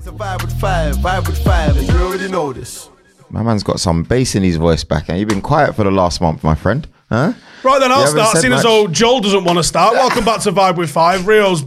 It's a vibe with five, vibe with five, and you already know this. My man's got some bass in his voice back, and you've been quiet for the last month, my friend. Huh? Right then, I'll start. said Seeing as much. though Joel doesn't want to start. Welcome back to Vibe with Five. Rio's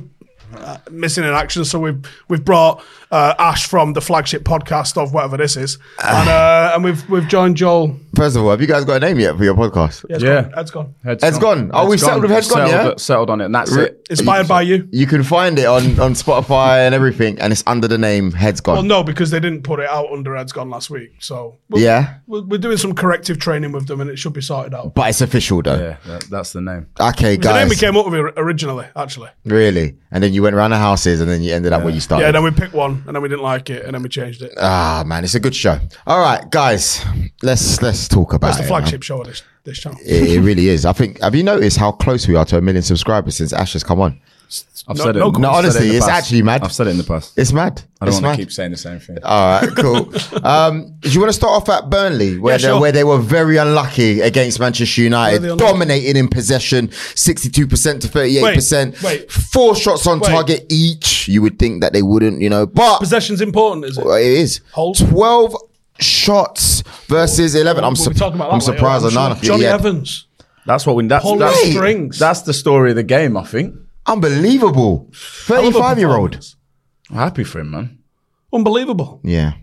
uh, missing in action, so we've we've brought uh, Ash from the flagship podcast of whatever this is, and, uh, and we've we've joined Joel. First of all, have you guys got a name yet for your podcast? Ed's Yeah. gone. Ed's gone. Head's gone. Oh, we settled with Head's gone, settled, yeah? Settled on it, and that's Re- it. Inspired by you. You can find it on, on Spotify and everything, and it's under the name Head's Gone. Well, no, because they didn't put it out under Ed's gone last week. So we're, Yeah, we're, we're doing some corrective training with them, and it should be sorted out. but it's official though. Yeah, that, that's the name. Okay, It was the name guys. we came up with originally, actually. Really? And then you went around the houses, and then you ended up where you started. Yeah, then we picked one, and then we didn't like it, and then we changed it. Ah, man, it's a good show. All right, guys, let's let's talk about It's the it. flagship show of this, this channel. It, it really is. I think. Have you noticed how close we are to a million subscribers since Ash has come on? I've No- said it. no I've No, said it honestly, in the it's past. actually mad. I've said it in the past. It's mad. I don't it's want mad. to keep saying the same thing. All right, cool. Um, do you want to start off at Burnley, where, Yeah, they, sure. where they were very unlucky against Manchester United, they dominating in possession, sixty-two percent to thirty-eight percent. Wait, wait. Four shots on Wait. target each. You would think that they wouldn't, you know, but Possession's important, is it? Well, it is Hold. twelve shots versus eleven. I'm, We'll su- talking about that I'm later, surprised I'm on sure. Johnny Yeah. Evans. That's what we. That's, Pulling that's, strings. that's the story of the game. I think. Unbelievable. Hell of a Thirty-five-year-old. I'm happy for him, man. Unbelievable. Yeah,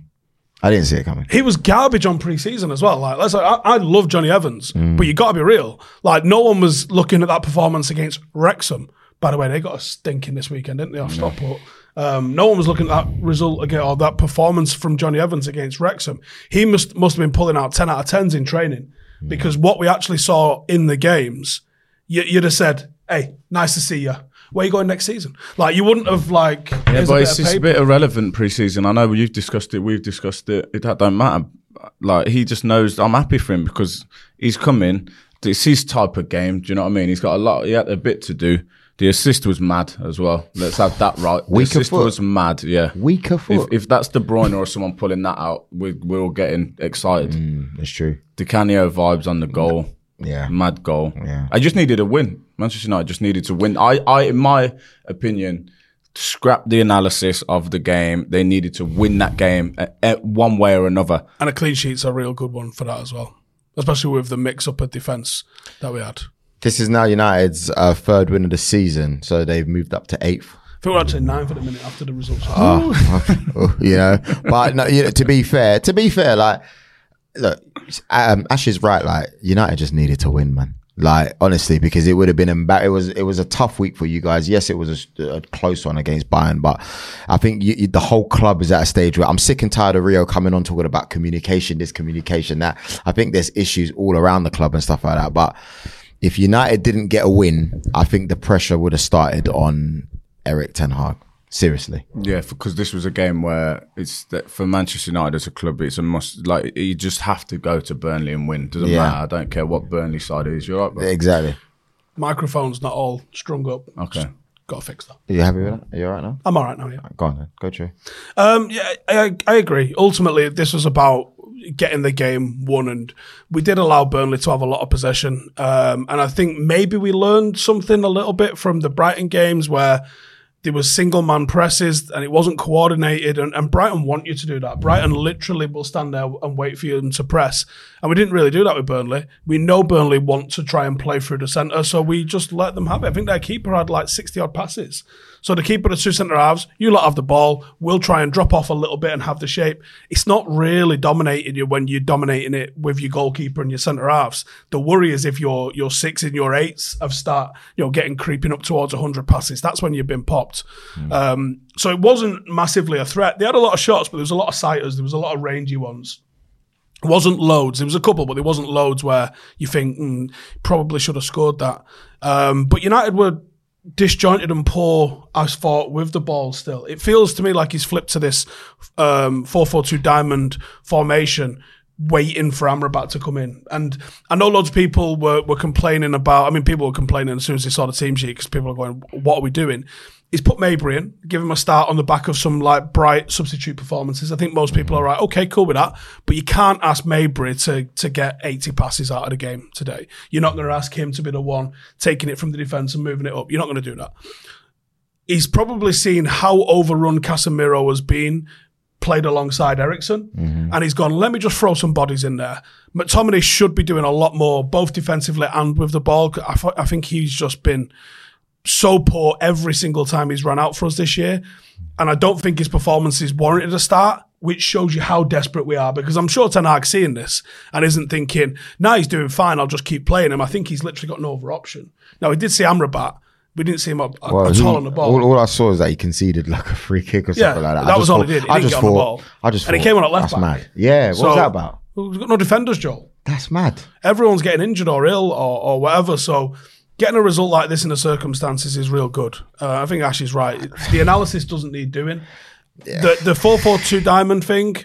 I didn't see it coming. He was garbage on pre-season as well. Like, let's. I, I love Johnny Evans, Mm. but you got to be real. Like, no one was looking at that performance against Wrexham. By the way, they got a stinking this weekend, didn't they? Off Stockport. Um, no one was looking at that result again or that performance from Johnny Evans against Wrexham. He must must have been pulling out ten out of tens in training Mm. because what we actually saw in the games, you, you'd have said, "Hey, nice to see you. Where you going next season?" Like you wouldn't have like. Yeah, "Here's a but bit it's a bit irrelevant preseason. I know you've discussed it. We've discussed it. It that don't matter. Like he just knows. I'm happy for him because he's coming. It's his type of game. Do you know what I mean? He's got a lot. He had a bit to do. The assist was mad as well. Let's have that right. The Weaker assist foot. was mad. Yeah, Weaker If, foot. if that's De Bruyne or someone pulling that out, we, we're all getting excited. Mm, that's true. Di Canio vibes on the goal. Yeah. Mad goal. Yeah. I just needed a win. Manchester United just needed to win. I, I, in my opinion, scrap the analysis of the game. They needed to win that game uh, uh, one way or another. And a clean sheet's a real good one for that as well, especially with the mix up of defence that we had. This is now United's uh, third win of the season, so they've moved up to eighth. I think we're actually nine for the minute after the results. Oh, you know, but no, you know, to be fair, to be fair, like, look, um, Ash is right. Like, United just needed to win, man. Like, honestly, because it would have been embar- It was it was a tough week for you guys. Yes, it was a, a close one against Bayern, but I think you, you, the whole club is at a stage where I'm sick and tired of Rio coming on talking about communication, this communication, that. I think there's issues all around the club and stuff like that. But if United didn't get a win, I think the pressure would have started on Erik Ten Hag. Seriously. Yeah, because this was a game where it's that for Manchester United as a club, it's a must. Like you just have to go to Burnley and win. Doesn't Yeah. matter. I don't care what Burnley side is. You're right, bro. Exactly. Microphone's not all strung up. Okay. Got to fix that. Are you happy with that? Are you all right now? I'm all right now, yeah. Go on then. Go true. Um, yeah, I, I agree. Ultimately, this was about getting the game won, and we did allow Burnley to have a lot of possession. Um, and I think maybe we learned something a little bit from the Brighton games where there was single man presses and it wasn't coordinated. And, and Brighton want you to do that. Brighton literally will stand there and wait for you to press. And we didn't really do that with Burnley. We know Burnley want to try and play through the centre, so we just let them have it. I think their keeper had like 60 odd passes. So the keeper, the two centre halves, you lot have the ball. We'll try and drop off a little bit and have the shape. It's not really dominating you when you're dominating it with your goalkeeper and your centre halves. The worry is if your your six and your eights have start, you know, getting creeping up towards 100 passes. That's when you've been popped. Um, so it wasn't massively a threat. They had a lot of shots, but there was a lot of sighters. There was a lot of rangy ones. It wasn't loads. There was a couple, but there wasn't loads where you think mm, probably should have scored that. Um, but United were disjointed and poor as thought with the ball still. It feels to me like he's flipped to this um, 4-4-2 diamond formation waiting for Amrabat to come in. And I know loads of people were, were complaining about, I mean, people were complaining as soon as they saw the team sheet because people are going, what are we doing? He's put Mejbri in, give him a start on the back of some like bright substitute performances. I think most people are right. Okay, cool with that. But you can't ask Mejbri to, to get 80 passes out of the game today. You're not going to ask him to be the one taking it from the defence and moving it up. You're not going to do that he's probably seen how overrun Casemiro has been played alongside Eriksen, mm-hmm. and he's gone. Let me just throw some bodies in there. McTominay should be doing a lot more, both defensively and with the ball. I, th- I think he's just been so poor every single time he's run out for us this year, and I don't think his performance is warranted a start. Which shows you how desperate we are, because I'm sure Ten Hag's seeing this and isn't thinking, "Now he's doing fine. I'll just keep playing him." I think he's literally got no other option. Now he did see Amrabat. We didn't see him up, Well, at all on the ball. All, all I saw is that he conceded like a free kick or Yeah, something like that. I that was all he did. He I didn't just get on the thought, ball. I just And he came on at left That's back. mad. Yeah, what So- was that about? We've got no defenders, Joel. That's mad. everyone's getting injured or ill or, or whatever. So getting a result like this in the circumstances is real good. Uh, I think Ash is right. The analysis doesn't need doing. The the four four two diamond thing.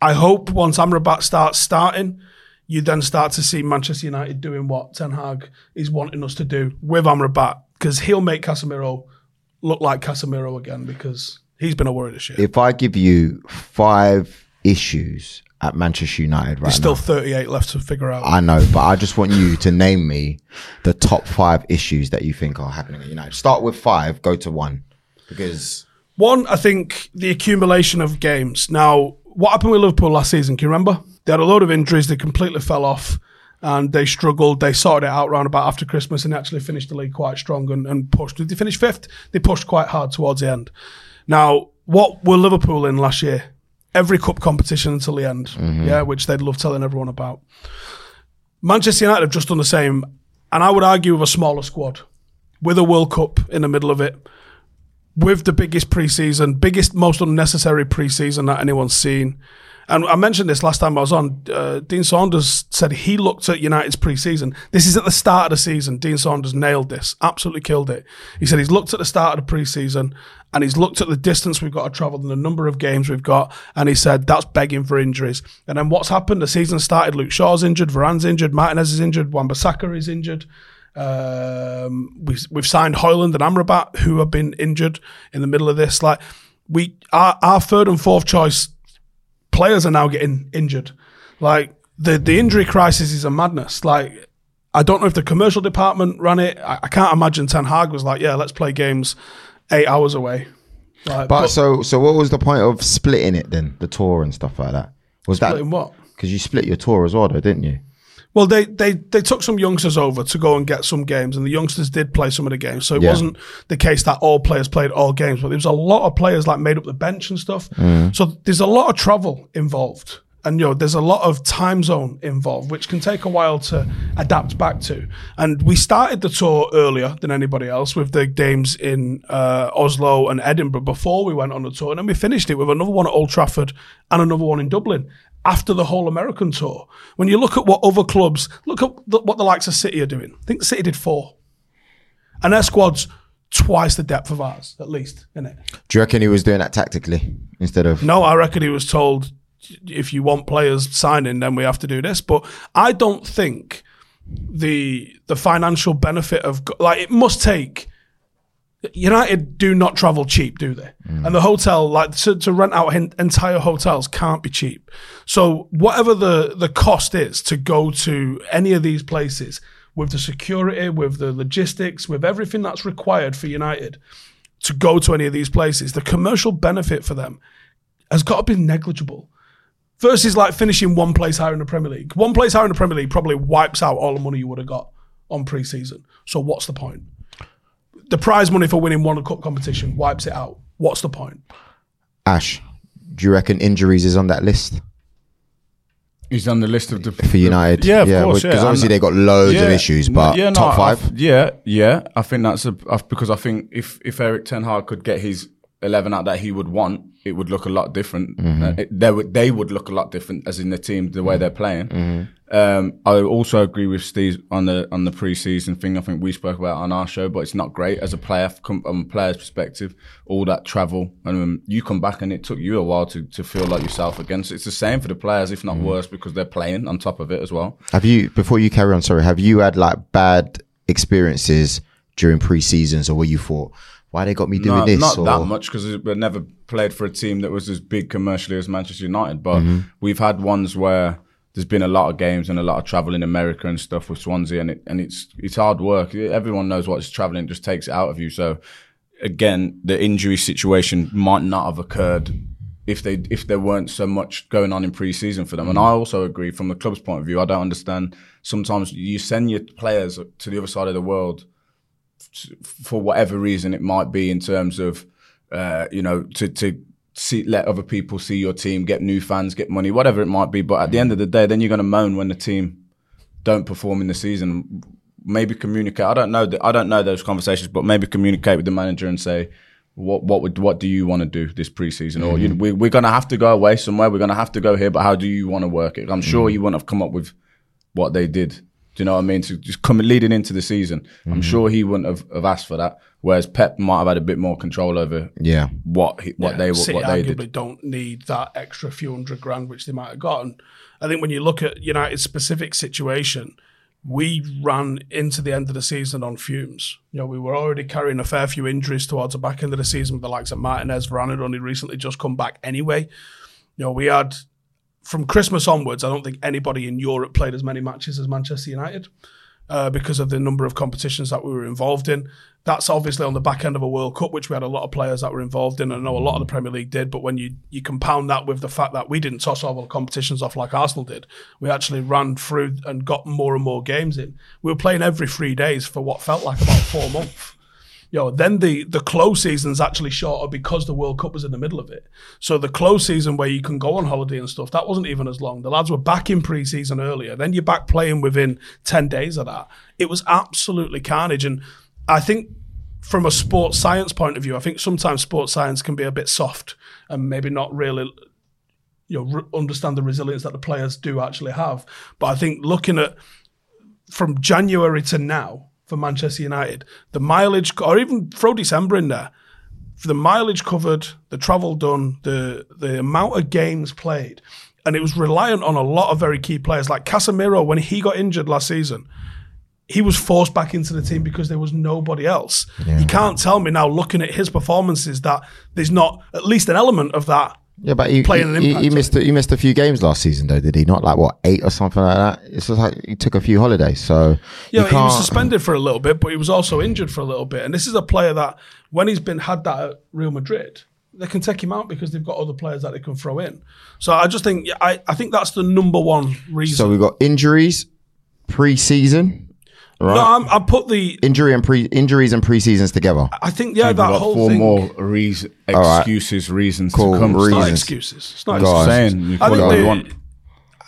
I hope once Amrabat starts starting, you then start to see Manchester United doing what Ten Hag is wanting us to do with Amrabat because he'll make Casemiro look like Casemiro again because he's been a worry this year. If I give you five issues at Manchester United right There's still now, 38 left to figure out. I know, but I just want you to name me the top five issues that you think are happening at United. Start with five, go to one, because One, I think the accumulation of games. Now, what happened with Liverpool last season? Can you remember? They had a load of injuries. They completely fell off and they struggled. They sorted it out round about after Christmas and actually finished the league quite strong and, and pushed. Did they finish fifth? They pushed quite hard towards the end. Now, what were Liverpool in last year? Every cup competition until the end, yeah, which they'd love telling everyone about. Manchester United have just done the same, and I would argue with a smaller squad, with a World Cup in the middle of it, with the biggest preseason, biggest, most unnecessary preseason that anyone's seen. And I mentioned this last time I was on. Uh, Dean Saunders said he looked at United's preseason. This is at the start of the season. Dean Saunders nailed this, absolutely killed it. He said he's looked at the start of the preseason and he's looked at the distance we've got to travel and the number of games we've got, and he said that's begging for injuries. And then what's happened? The season started. Luke Shaw's injured, Varane's injured, Martinez is injured, Wan-Bissaka is injured. Um, we, we've signed Højlund and Amrabat, who have been injured in the middle of this. Like we, our, our third and fourth choice players are now getting injured. Like the the injury crisis is a madness. Like I don't know if the commercial department ran it. I, I can't imagine Ten Hag was like, yeah, let's play games eight hours away. Like, but, so so what was the point of splitting it then, the tour and stuff like that? Was that what? because you split your tour as well, though, didn't you? Well, they, they they took some youngsters over to go and get some games, and the youngsters did play some of the games. So it Yeah. wasn't the case that all players played all games, but there was a lot of players like made up the bench and stuff. Mm. So there's a lot of travel involved, and you know there's a lot of time zone involved, which can take a while to adapt back to. And we started the tour earlier than anybody else with the games in uh, Oslo and Edinburgh before we went on the tour, and then we finished it with another one at Old Trafford and another one in Dublin after the whole American tour. When you look at what other clubs, look at the, what the likes of City are doing. I think City did four, and their squad's twice the depth of ours, at least, isn't it? Do you reckon he was doing that tactically instead of? No, I reckon he was told if you want players signing, then we have to do this. But I don't think the the financial benefit of like it must take. United do not travel cheap, do they? Mm. And the hotel, like to, to rent out entire hotels, can't be cheap. So whatever the the cost is to go to any of these places, with the security, with the logistics, with everything that's required for United to go to any of these places, the commercial benefit for them has got to be negligible. Versus like finishing one place higher in the Premier League. One place higher in the Premier League probably wipes out all the money you would have got on pre-season. So what's the point? The prize money for winning one cup competition wipes it out. What's the point? Ash, do you reckon injuries is on that list He's on the list of the for United? Yeah, of course. Because yeah. obviously And- they got loads of issues, but yeah, no, top I- five. yeah, yeah. I think that's a I- because I think if if Erik Ten Hag could get his eleven out that he would want, it would look a lot different. Mm-hmm. Uh, it- they would they would look a lot different as in the team the way Mm-hmm. they're playing. Um, I also agree with Steve on the on the preseason thing. I think we spoke about it on our show, but it's not great as a player from a player's perspective. All that travel, and um, you come back, and it took you a while to, to feel like yourself again. So it's the same for the players, if not Mm-hmm. worse, because they're playing on top of it as well. Have you before you carry on? Sorry, have you had like bad experiences during pre-seasons, or where you thought, why they got me doing No, this? Not or, that much because we've never played for a team that was as big commercially as Manchester United. But Mm-hmm. we've had ones where there's been a lot of games and a lot of travel in America and stuff with Swansea, and it and it's it's hard work. Everyone knows what it's traveling; just takes it out of you. So again, the injury situation might not have occurred if they if there weren't so much going on in pre-season for them. And I also agree from the club's point of view. I don't understand. Sometimes you send your players to the other side of the world for whatever reason it might be in terms of uh, you know to to see let other people see your team get new fans get money whatever it might be. But at the end of the day then you're going to moan when the team don't perform in the season. Maybe communicate I don't know th- I don't know those conversations but maybe communicate with the manager and say what what would what do you want to do this preseason? Or you, we, we're going to have to go away somewhere. We're going to have to go here but how do you want to work it? I'm sure you wouldn't have come up with what they did. Do you know what I mean? To just come leading into the season, I'm mm-hmm. sure he wouldn't have, have asked for that. Whereas Pep might have had a bit more control over Yeah. what he, what Yeah, they City what they arguably did. don't need that extra few hundred grand which they might have gotten. I think when you look at United's specific situation, we ran into the end of the season on fumes. You know, we were already carrying a fair few injuries towards the back end of the season with the likes of Martinez, Varane had only recently just come back anyway. You know, we had from Christmas onwards, I don't think anybody in Europe played as many matches as Manchester United uh, because of the number of competitions that we were involved in. That's obviously on the back end of a World Cup, which we had a lot of players that were involved in. I know a lot of the Premier League did, but when you you compound that with the fact that we didn't toss all the competitions off like Arsenal did, we actually ran through and got more and more games in. We were playing every three days for what felt like about four months you know, then the the close season's actually shorter because the World Cup was in the middle of it. So the close season where you can go on holiday and stuff, that wasn't even as long. The lads were back in pre-season earlier. Then you're back playing within 10 days of that. It was absolutely carnage. And I think from a sports science point of view, I think sometimes sports science can be a bit soft and maybe not really you know re- understand the resilience that the players do actually have. But I think looking at from January to now for Manchester United, the mileage, or even throw December in there, for the mileage covered, the travel done, the the amount of games played, and it was reliant on a lot of very key players like Casemiro when he got injured last season. He was forced back into the team because there was nobody else. You can't tell me now, looking at his performances, that there's not at least an element of that Yeah, but he, he, he missed he missed a few games last season though, did he? Not like what eight or something like that. It's just like he took a few holidays, so Yeah, he was suspended for a little bit, but he was also injured for a little bit. And this is a player that, when he's been had that at Real Madrid, they can take him out because they've got other players that they can throw in. So I just think, I, I think that's the number one reason. so we've got injuries, pre-season, right? no, I'm, I put the, Injury and pre injuries and pre-seasons together. I think, yeah, We've that got whole four thing. more reason, right. excuses, reasons Cool, to come. It's not excuses. It's not Go on. excuses. Saying you I think, what the- you want.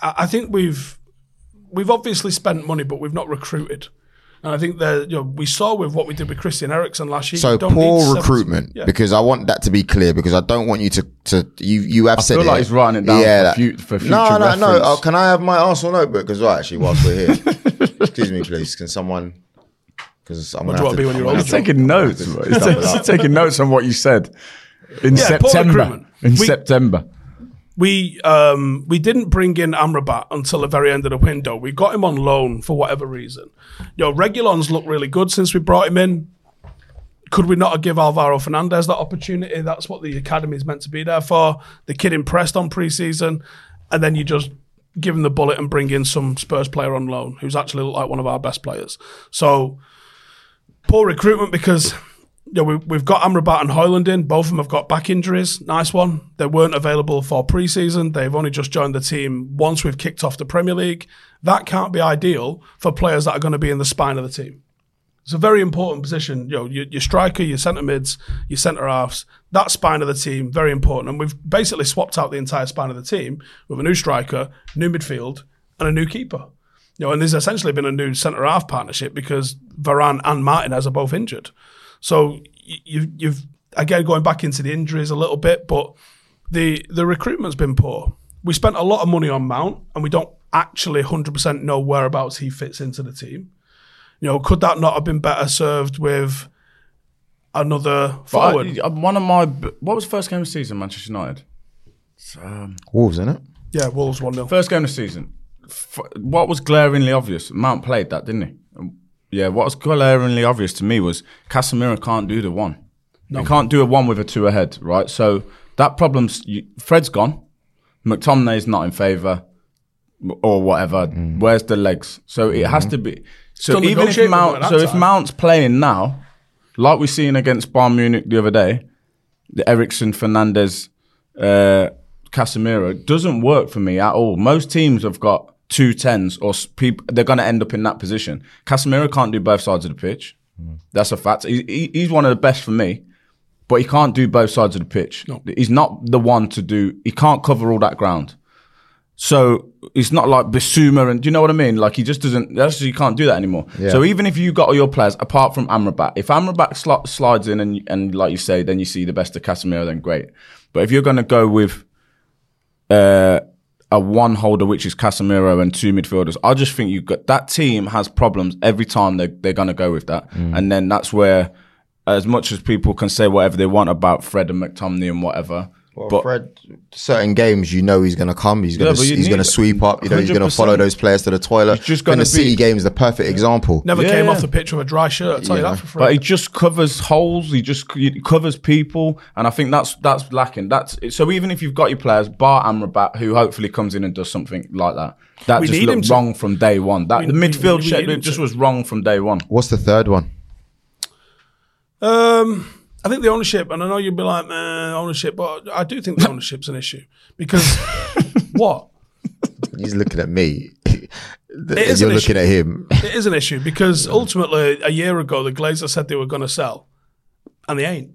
I I think we've we've obviously spent money, but we've not recruited. And I think that you know we saw with what we did with Christian Eriksen last year. So don't poor seven- recruitment Yeah. because I want that to be clear because I don't want you to to you you have said feel it. like he's writing it down for that- fu- for future no no no. reference. Oh, can I have my Arsenal notebook as well? Actually, whilst we're here, excuse me, please. Can someone? Because I'm What gonna do you have wanna be when I'm you're gonna older? He's taking notes. bro. He's, Double ta- up. he's taking notes on what you said in Yeah, September. In We- September. we um, we didn't bring in Amrabat until the very end of the window. We got him on loan for whatever reason. You know, Reguilón's looked really good since we brought him in. Could we not have give Alvaro Fernandez that opportunity? That's what the academy is meant to be there for. The kid impressed on preseason, and then you just give him the bullet and bring in some Spurs player on loan who's actually like one of our best players. So poor recruitment because you know, we, we've got Amrabat and Højlund in. Both of them have got back injuries. Nice one. They weren't available for preseason. They've only just joined the team once we've kicked off the Premier League. That can't be ideal for players that are going to be in the spine of the team. It's a very important position. You know, your, your striker, your centre mids, your centre halves, that spine of the team, very important. And we've basically swapped out the entire spine of the team with a new striker, new midfield, and a new keeper. You know, and there's essentially been a new centre half partnership because Varane and Martinez are both injured. So you, you've again, going back into the injuries a little bit, but the the recruitment's been poor. We spent a lot of money on Mount, and we don't actually 100% know whereabouts he fits into the team. You know, could that not have been better served with another forward? I, one of my what was the first game of the season, Manchester United? Um, Wolves, isn't it? yeah, Wolves 1 0. First game of the season. F- what was glaringly obvious? Mount played that, didn't he? Um, Yeah, what was glaringly obvious to me was Casemiro can't do the one. He can't do a one with a two ahead, right? So that problem's you, Fred's gone. McTominay's not in favour or whatever. Mm. Where's the legs? So it has mm-hmm. to be. So even if Mount, so if. Mount's playing now, like we seen against Bayern Munich the other day, the Eriksen, Fernandes, uh, Casemiro doesn't work for me at all. Most teams have got two tens or s- peop they're going to end up in that position. Casemiro can't do both sides of the pitch. That's a fact. He, he, he's one of the best for me, but he can't do both sides of the pitch. He's not the one to do. He can't cover all that ground. So it's not like Bissouma and do you know what I mean? Like he just doesn't. That's you can't do that anymore. So even if you got all your players apart from Amrabat, if Amrabat sli- slides in and and like you say, then you see the best of Casemiro, then great. But if you're going to go with uh, a one holder, which is Casemiro, and two midfielders. I just think you got that team has problems every time they they're gonna go with that, and then that's where, as much as people can say whatever they want about Fred and McTominay and whatever, Well, but Fred, certain games you know he's going to come. He's going Yeah, to but he's going to sweep up. You know he's going to follow those players to the toilet. He's just gonna the City be- game is the perfect example. Never Yeah, came yeah. off the pitch with a dry shirt. I'll tell you that for free. but he just covers holes. He just he covers people, and I think that's that's lacking. That's so even if you've got your players, Bar Amrabat, who hopefully comes in and does something like that, that We just need him looked to. wrong from day one. That We- the midfield we shape need just to. was wrong from day one. What's the third one? Um, I think the ownership, and I know you'd be like, man, ownership, but I do think the ownership's an issue because what? He's looking at me. is You're looking issue. at him. It is an issue because ultimately, a year ago, the Glazers said they were going to sell, and they ain't.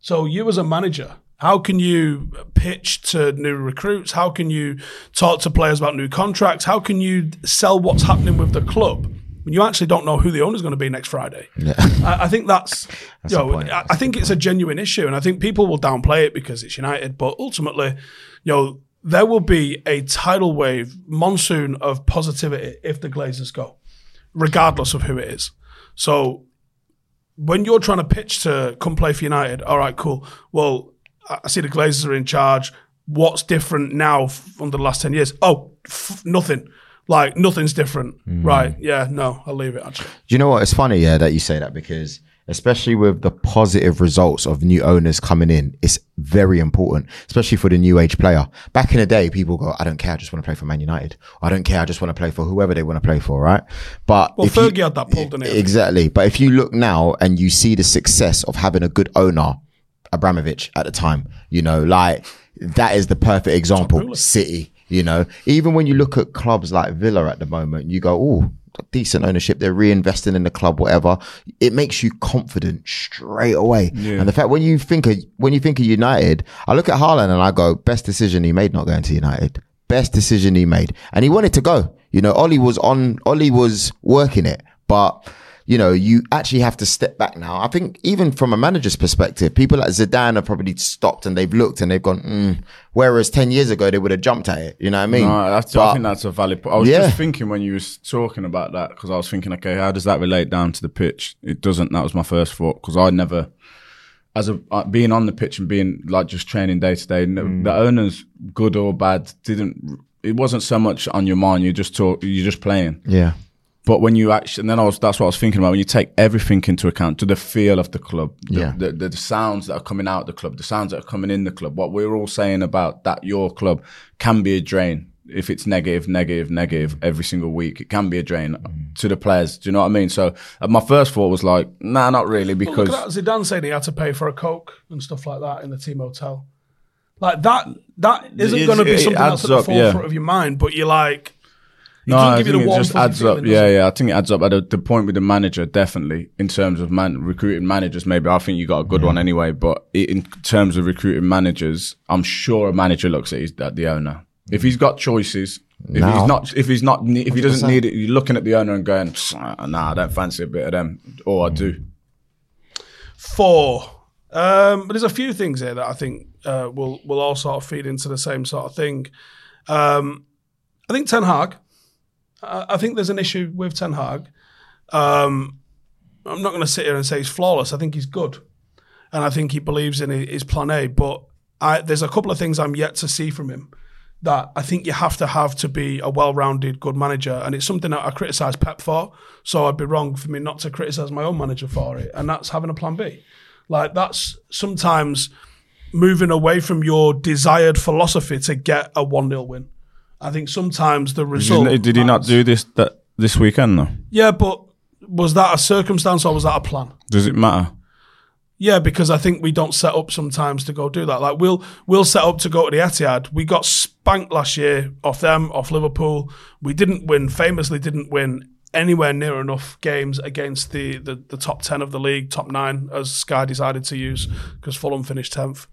So, you as a manager, how can you pitch to new recruits? How can you talk to players about new contracts? How can you sell what's happening with the club when you actually don't know who the owner's going to be next Friday? I, I think that's, you know, the point. I, I think it's a genuine issue, and I think people will downplay it because it's United. But ultimately, you know, there will be a tidal wave, monsoon of positivity if the Glazers go, regardless of who it is. So when you're trying to pitch to come play for United, all right, cool. Well, I I see the Glazers are in charge. What's different now from the last 10 years? Oh, f- nothing. Like, nothing's different. Hmm. Right. Yeah, no, I'll leave it, actually. Do you know what? It's funny, yeah, that you say that because especially with the positive results of new owners coming in, it's very important, especially for the new age player. Back in the day, people go, I don't care, I just want to play for Man United. I don't care, I just want to play for whoever they want to play for, right? But Well, if you- Fergie had that pull, didn't he? Exactly. But if you look now and you see the success of having a good owner, Abramovich at the time, you know, like that is the perfect example. City, you know, even when you look at clubs like Villa at the moment, you go, oh, decent ownership. They're reinvesting in the club, whatever. It makes you confident straight away. And the fact when you think of when you think of United, I look at Haaland and I go, best decision he made not going to United. Best decision he made, and he wanted to go. You know, Ollie was on. Ollie was working it, but you know, you actually have to step back now. I think even from a manager's perspective, people like Zidane have probably stopped and they've looked and they've gone, mm. whereas 10 years ago, they would have jumped at it. You know what I mean? No, that's, I But- think that's a valid point. I was Yeah. just thinking when you was talking about that because I was thinking, okay, how does that relate down to the pitch? It doesn't. That was my first thought because I never, as a uh, being on the pitch and being like just training day to day, Mm. the owners, good or bad, didn't. It wasn't so much on your mind. You just talk. You're just playing. yeah. But when you actually, and then I was, that's what I was thinking about. When you take everything into account, to the feel of the club, the, Yeah. the, the, the sounds that are coming out of the club, the sounds that are coming in the club, what we're all saying about that your club can be a drain. If it's negative, negative, negative every single week, it can be a drain to the players. Do you know what I mean? So uh, my first thought was like, nah, not really, Well, because look at that. Zidane saying he had to pay for a Coke and stuff like that in the team hotel. Like that, that isn't going to be something that's at the up, yeah. forefront of your mind. But you're like, No, I give you think it just adds up. Yeah, yeah. I think it adds up. At the, the point with the manager, definitely in terms of man recruiting managers. Maybe I think you got a good one anyway. But in terms of recruiting managers, I'm sure a manager looks at his at the owner. If he's got choices, if Now. he's not, if he's not, if he doesn't need it, you're looking at the owner and going, "Nah, I don't fancy a bit of them, or I do." Four. Um, but there's a few things here that I think uh, will will all sort of feed into the same sort of thing. Um, I think Ten Hag. I, think there's an issue with Ten Hag. Um, I'm not going to sit here and say he's flawless. I think he's good, and I think he believes in his plan A. But I, there's a couple of things I'm yet to see from him that I think you have to have to be a well-rounded, good manager, and it's something that I criticise Pep for. So I'd be wrong for me not to criticise my own manager for it, and that's having a plan B. Like that's sometimes moving away from your desired philosophy to get a one 0 win. I think sometimes the Did result. he, did he not do this that this weekend though? Yeah, but was that a circumstance or was that a plan? Does it matter? Yeah, because I think we don't set up sometimes to go do that. Like we'll we'll set up to go to the Etihad. We got spanked last year off them, off Liverpool. We didn't win. Famously, didn't win anywhere near enough games against the the, the top ten of the league, top nine, as Sky decided to use because Fulham finished tenth.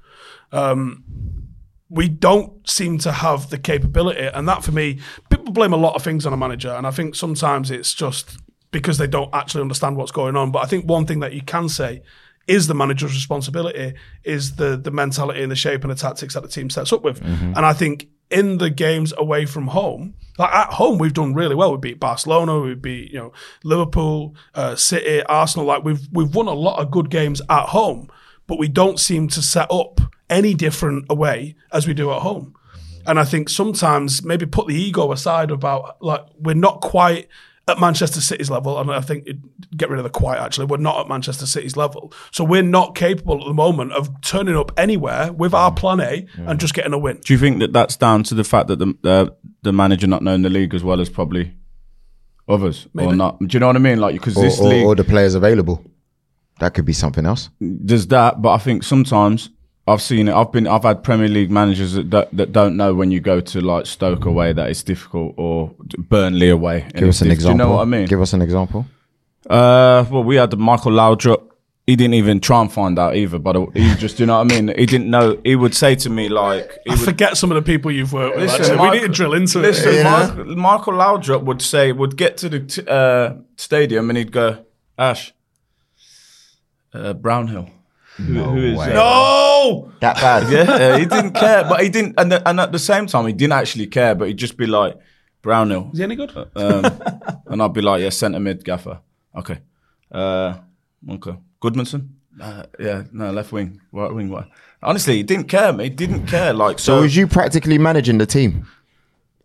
Um, we don't seem to have the capability, and that for me, people blame a lot of things on a manager, and I think sometimes it's just because they don't actually understand what's going on. But I think one thing that you can say is the manager's responsibility is the the mentality and the shape and the tactics that the team sets up with. And I think in the games away from home, like at home, we've done really well. We beat Barcelona, we beat you know Liverpool, uh, City, Arsenal. Like we've we've won a lot of good games at home, but we don't seem to set up any different away as we do at home. And I think sometimes maybe put the ego aside about like we're not quite at Manchester City's level, and I think it, get rid of the quite actually. We're not at Manchester City's level, so we're not capable at the moment of turning up anywhere with our plan A and just getting a win. Do you think that that's down to the fact that the uh, the manager not knowing the league as well as probably others or not? Do you know what I mean? Like because Or, this or, league or the players available. That could be something else. there's that, but I think sometimes I've seen it. I've been I've had Premier League managers that that, that don't know when you go to like Stoke away that it's difficult or Burnley away. Give us an diff- example. Do you know what I mean? Give us an example. Uh, well, we had Michael Laudrup. He didn't even try and find out either, but he just, you know what I mean? He didn't know. He would say to me like, he I would, forget some of the people you've worked with. Listen. Michael- we need to drill into listen, it. Michael, Michael Laudrup would say, would get to the t- uh, stadium and he'd go, Ash, uh, Brownhill. Who, who is way. uh, No, That bad. yeah, uh, he didn't care, but he didn't, and, and at the same time, he didn't actually care, but he'd just be like, Brownhill. is he any good? Um, and I'd be like, yeah, centre mid, gaffer. Okay. Uh, okay. Goodmanson? Uh, yeah, no, left wing, right wing. What? Honestly, he didn't care, mate. He didn't care. Like, So so. was you practically managing the team?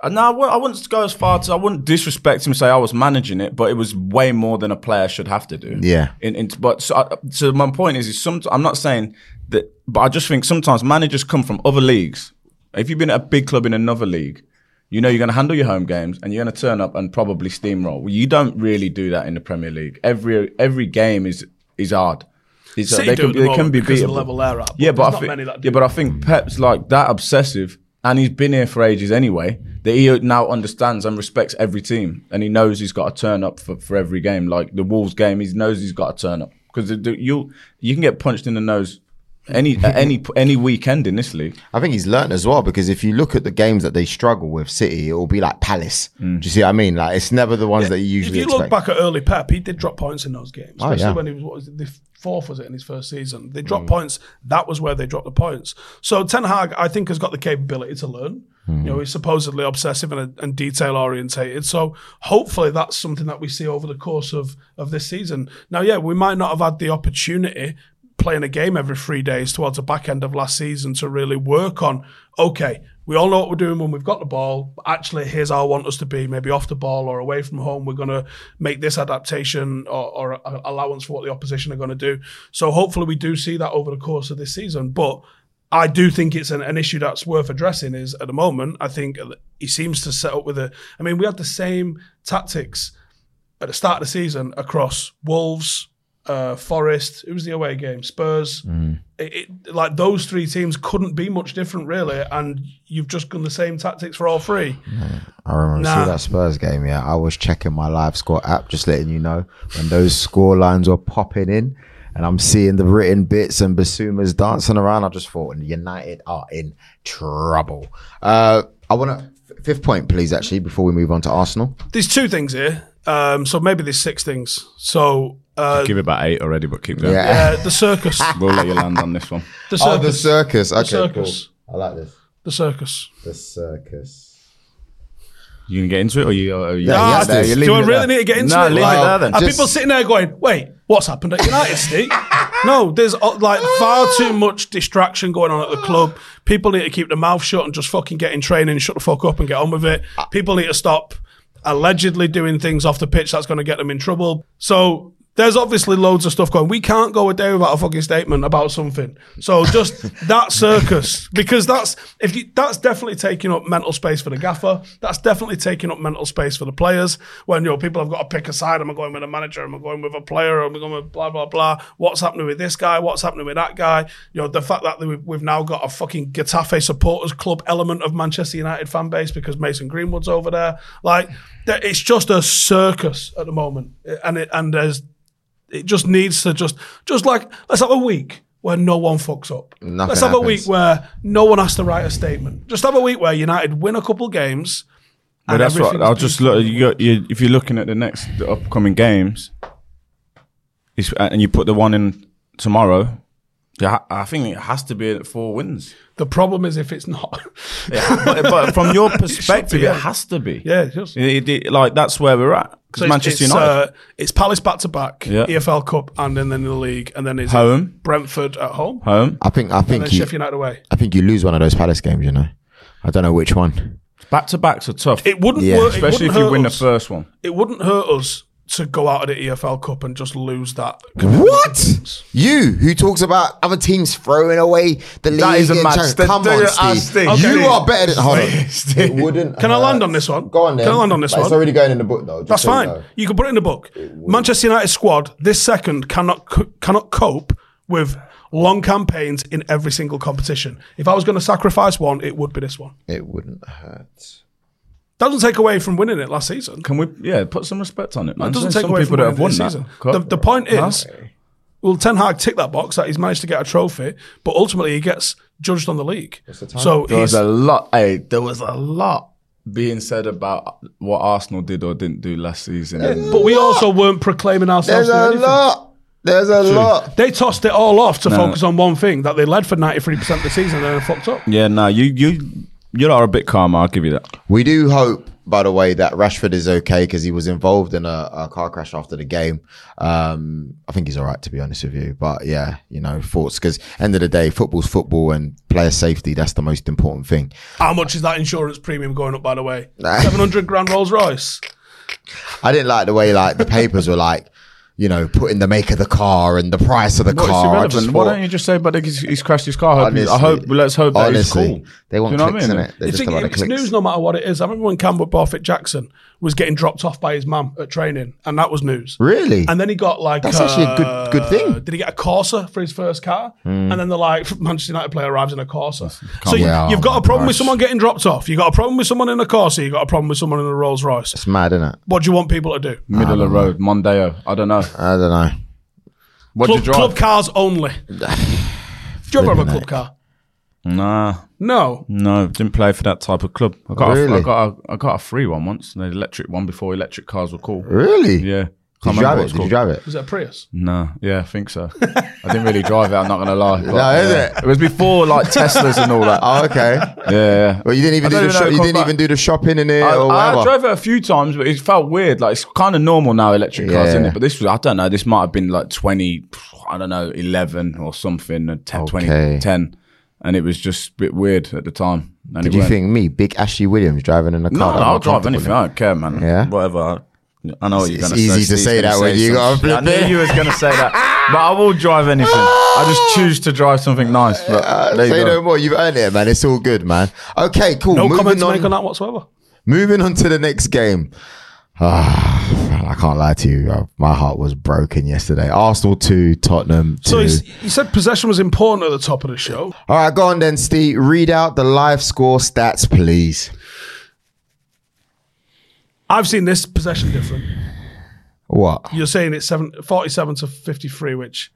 Uh, no, I wouldn't, I wouldn't go as far to. I wouldn't disrespect him and say I was managing it, but it was way more than a player should have to do. Yeah. In, in but so, I- so my point is, is some. I'm not saying that, but I just think sometimes managers come from other leagues. If you've been at a big club in another league, you know you're going to handle your home games and you're going to turn up and probably steamroll. Well, you don't really do that in the Premier League. Every every game is is hard. It's, City they can, at the they can be because the level they're at, but Yeah, but I not think many that yeah, but I think Pep's like that obsessive, and he's been here for ages anyway. That he now understands and respects every team, and he knows he's got to turn up for, for every game. Like the Wolves game, he knows he's got to turn up because you you can get punched in the nose any any any weekend in this league. I think he's learned as well because if you look at the games that they struggle with City, it will be like Palace. Mm. Do you see what I mean? Like it's never the ones that you usually. If usually you look back at early Pep, he did drop points in those games, Oh, especially yeah. when he was what was it, the fourth was it in his first season. They Mm. dropped points. That was where they dropped the points. So Ten Hag, I think, has got the capability to learn. You Mm. know, he's supposedly obsessive and, and detail orientated. So hopefully that's something that we see over the course of of this season. Now, yeah, we might not have had the opportunity playing a game every three days towards the back end of last season to really work on. Okay, we all know what we're doing when we've got the ball. Actually, here's how I want us to be, maybe off the ball or away from home. We're going to make this adaptation or, or allowance for what the opposition are going to do. So hopefully, we do see that over the course of this season. But I do think it's an, an issue that's worth addressing. Is at the moment, I think he seems to set up with a. I mean, we had the same tactics at the start of the season across Wolves, uh, Forest. It was the away game, Spurs. It, it, like those three teams couldn't be much different, really. And you've just done the same tactics for all three. I remember Nah. see that Spurs game. Yeah, I was checking my live score app, just letting you know when those score lines were popping in, and I'm seeing the written bits and Bissouma's dancing around. I just thought United are in trouble. Uh, I want to fifth point, please. Actually, before we move on to Arsenal, There's two things here. Um, so maybe there's six things. So Give it about eight already, but keep going. Yeah. Uh, the circus. We'll let you land on this one. The Oh, the circus. circus. Okay, circus. cool. I like this. the circus. The circus. You can get into it, or you? Or you Yeah, Ah, yes, you're do I really there? need to get into no, it? leave Like, it there then. Are Just- people sitting there going, "Wait, what's happened at United, Steve?" no, there's uh, like far too much distraction going on at the club. People need to keep their mouth shut and just fucking get in training, shut the fuck up, and get on with it. People need to stop allegedly doing things off the pitch that's going to get them in trouble. So. There's obviously loads of stuff going. We can't go a day without a fucking statement about something. So just that circus, because that's if you that's definitely taking up mental space for the gaffer. That's definitely taking up mental space for the players. When you know people have got to pick a side. Am I going with a manager? Am I going with a player? Am I going with blah blah blah? What's happening with this guy? What's happening with that guy? You know the fact that we've, we've now got a fucking Getafe supporters club element of Manchester United fan base because Mason Greenwood's over there. Like it's just a circus at the moment, and it and there's it just needs to just just like let's have a week where no one fucks up. Nothing let's have a week where no one has to write a statement. Just have a week where United win a couple games. But that's what I'll just look. You got you, if you're looking at the next the upcoming games, and you put the one in tomorrow. Yeah, I think it has to be at four wins. The problem is if it's not. but, but from your perspective, yeah. it has to be. yeah, it just. It- it- like that's where we're at. So Because it's, Manchester it's, United uh, it's Palace back to back, Yeah. EFL Cup, and then in the league, and then it's Home. Brentford at home, home, I think. I and then think you. Sheffield United away. I think you lose one of those Palace games. You know. I don't know which one. back to backs are tough, It wouldn't Yeah. work. especially if wouldn't you hurt win the first one. It wouldn't hurt us to go out of the EFL Cup and just lose that. What? You who talks about other teams throwing away the league? is a mad st- Come on, you- uh, Steve. Steve. You are better than. Hold on. It wouldn't. Can I land on this one? Go on then. Can I land on this But It's already going in the book though. That's so you fine. know. You can put it in the book. Manchester United squad this second cannot co- cannot cope with long campaigns in every single competition. If I was going to sacrifice one, it would be this one. It wouldn't hurt. Doesn't take away from winning it last season. Can we? Yeah, put some respect on it, man. It doesn't There's take some away from that winning won this that. season. The, the point Huh? is, well, Ten Hag ticked that box that he's managed to get a trophy, but ultimately he gets judged on the league. So There was a lot. Hey, there was a lot being said about what Arsenal did or didn't do last season. And but we also weren't proclaiming ourselves. There's a anything. lot. There's a lot. They tossed it all off to focus on one thing that they led for ninety three percent of the season and then fucked up. yeah, no, you you you lot are a bit calmer. I'll give you that. We do hope, by the way, that Rashford is okay because he was involved in a, a car crash after the game. Um, I think he's all right, to be honest with you. But yeah, you know, thoughts because end of the day, football's football and player safety. That's the most important thing. How much is that insurance premium going up? By the way, seven hundred grand Rolls Royce. I didn't like the way like the papers were like, you know, putting the make of the car and the price of the Well, car. I irrelevant. just Why don't you just say, but he's, he's crashed his car? I hope, he- I Honestly. hope let's hope that he's Honestly, cool. they want Do you know what I clicks mean? in it. It's, just about the it's clicks. news no matter what it is. I remember when Cameron Borthwick-Jackson was getting dropped off by his mum at training, and that was news. Really? And then he got like That's actually a good- good thing. Hmm. Did he get a Corsa for his first car? And then the like Manchester United player arrives in a Corsa. So you, Yeah, you've oh got my a problem with someone getting dropped off. You got a problem with someone in a Corsa. You got a problem with someone in a Rolls Royce. It's mad, isn't it? What do you want people to do? Middle of the road, Mondeo. I don't know. I don't know. What do you Club, drive? club cars only. do you ever have a club car? Nah, No. no, didn't play for that type of club. I got, a, Really? I got, a, I got a free one once, an electric one before electric cars were cool. Really? Yeah. Did you drive it? it's Did you drive it? Was it a Prius? No, yeah, I think so. I didn't really drive it. I'm not gonna lie. but, No, is yeah. it? It was before like Teslas and all that. Oh, okay. Yeah, yeah. Well, you didn't even do don't the even shop, you didn't back. even do the shopping in it I, or I drove it a few times, but it felt weird. Like it's kind of normal now, electric cars, Yeah. isn't it? But this was, I don't know, this might have been like 20, I don't know, 11 or something, uh, 10, 20, 10. And it was just a bit weird at the time. And Did you went- think me, big Ashley Williams, driving in a car? No, no, I'm I'll drive anything. I don't care, man. Yeah? Whatever. I know what you're It's going to say. easy to say that when you got a something. I knew you was going to say that. But I will drive anything. I just choose to drive something nice. But Uh, you say go. no more. You've earned it, man. It's all good, man. Okay, cool. No moving comment to on, make on that whatsoever. Moving on to the next game. Ah, I can't lie to you. uh, My heart was broken yesterday. Arsenal 2, Tottenham 2. So you said possession was important at the top of the show. All right, go on then, Steve. Read out the live score stats, please. I've seen this possession different. What? You're saying it's seven, 47 to 53, which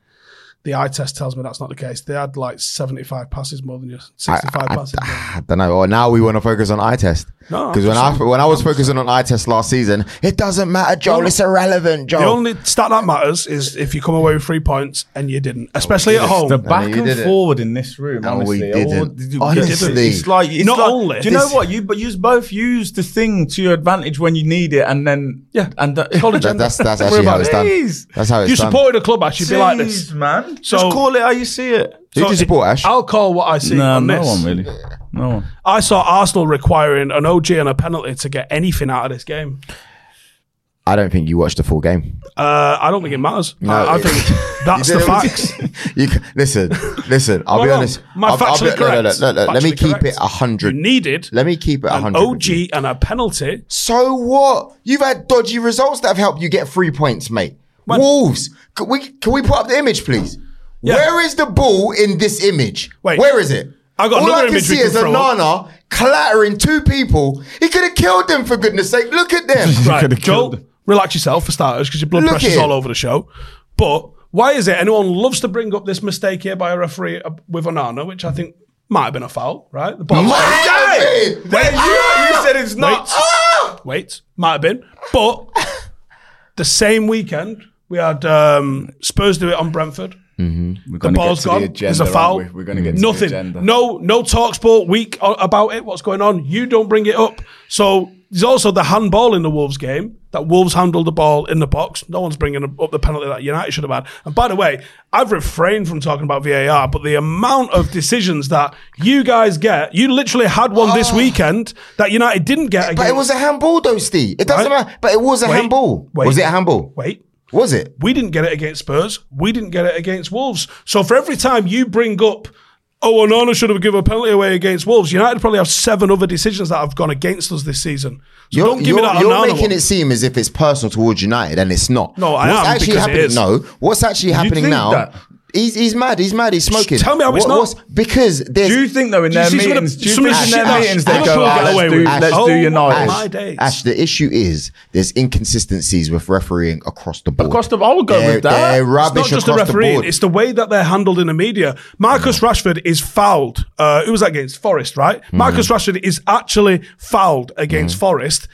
The eye test tells me that's not the case. They had like 75 passes more than you, 65 I, passes. more than you. I don't know. Or now we want to focus on eye test. No, because when just I when I was focusing on eye test last season, it doesn't matter, Joel. No. It's irrelevant, Joel. The only stat that matters is if you come away with three points and you didn't, oh, especially at home. The back you and forward in this room, No, we honestly. didn't. all- did you- Honestly. it's like it's Not like- only. Do you know what you? But you both use the thing to your advantage when you need it, and then Yeah. and uh, that, Call That- that's that's actually how it's it. done. That's how it's you done. supported a club, Ash, you'd be like this. Man. So- Just call it how you see it. Who So did you support, Ash? I'll call what I see No, on no this. one really. No one. I saw Arsenal requiring an OG and a penalty to get anything out of this game. I don't think you watched the full game. Uh, I don't think it matters. No, I, I it- think that's the facts. you can, listen, listen. I'll Am be wrong? honest. Am I I'll- I'll factually be- no, no, no, correct? no, no, Let me Factually keep correct. it a You hundred. needed Let me keep it a an hundred. with OG you. and a penalty. So what? You've had dodgy results that have helped you get three points, mate. When- Wolves. Can we can we put up the image, please? Yeah. Where is the ball in this image? Wait. Where is it? I got All I can image see is a throw. Nana clattering two people. He could have killed them for goodness sake. Look at them. Right, could've killed Joel, them. relax yourself for starters because your blood Look pressure's at all it. over the show. But why is it anyone loves to bring up this mistake here by a referee uh, with Onana, which I think might have been a foul, right? The ball. Might have been. Wait, you, you said it's not. Wait. Ah! Wait, might have been. But the same weekend, we had um, Spurs do it on Brentford. Mm-hmm. We're The gonna ball's get to gone. the agenda, There's a foul. we? We're going to get Nothing. the. No, no talk sport week about it. What's going on? You don't bring it up. So there's also the handball in the Wolves game. That Wolves handled the ball in the box. No one's bringing up the penalty that United should have had. And by the way, I've refrained from talking about VAR, but the amount of decisions that you guys get, you literally had one this ah. weekend that United didn't get. But against- it was a handball, though, Steve. It doesn't Right. matter. But it was a Wait. handball. Wait. Was it a handball? Wait. Was it? We didn't get it against Spurs. We didn't get it against Wolves. So for every time you bring up, oh, Onana should have given a penalty away against Wolves, United probably have seven other decisions that have gone against us this season. So You're, don't give me you're- that you're Onana making one. it seem as if it's personal towards United, and it's not. No, I what's am, actually happening? No, what's actually happening now? that? He's, he's mad. He's mad. He's smoking. tell me how it's not. what's- because there's. Do you think though in their see some of meetings? Do you think the in shit their that meetings they Liverpool go, get "Ah, away let's do, with"? let's Oh United my days. Ash, the issue is there's inconsistencies with refereeing across the board. Across the- board, I would go they're, with that. They're It's It's rubbish not just the across the referee; board. it's the way that they're handled in the media. Marcus Rashford is fouled. Uh, who was that against? Forest, right? Hmm. Marcus Rashford is actually fouled against Forest.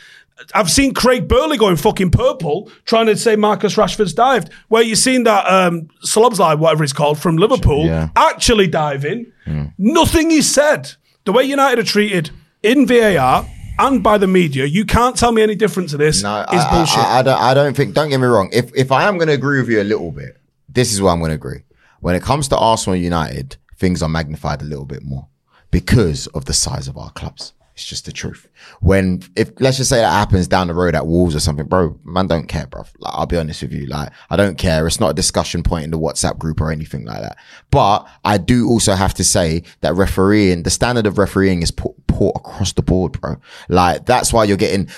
I've seen Craig Burley going fucking purple trying to say Marcus Rashford's dived. Where you've seen that um, Slobsly, whatever it's called, from Liverpool, Yeah. actually diving. Hmm. Nothing is said. The way United are treated in VAR and by the media, you can't tell me any different to this. No, is I, bullshit. I, I don't. I don't think. Don't get me wrong. If if I am going to agree with you a little bit, this is where I'm going to agree. When it comes to Arsenal United, things are magnified a little bit more because of the size of our clubs. It's just the truth. When if let's just say that happens down the road at Wolves or something, bro, man, don't care, bro. Like I'll be honest with you, like I don't care. It's not a discussion point in the WhatsApp group or anything like that. But I do also have to say that refereeing, the standard of refereeing is poor, poor across the board, bro. Like that's why you're getting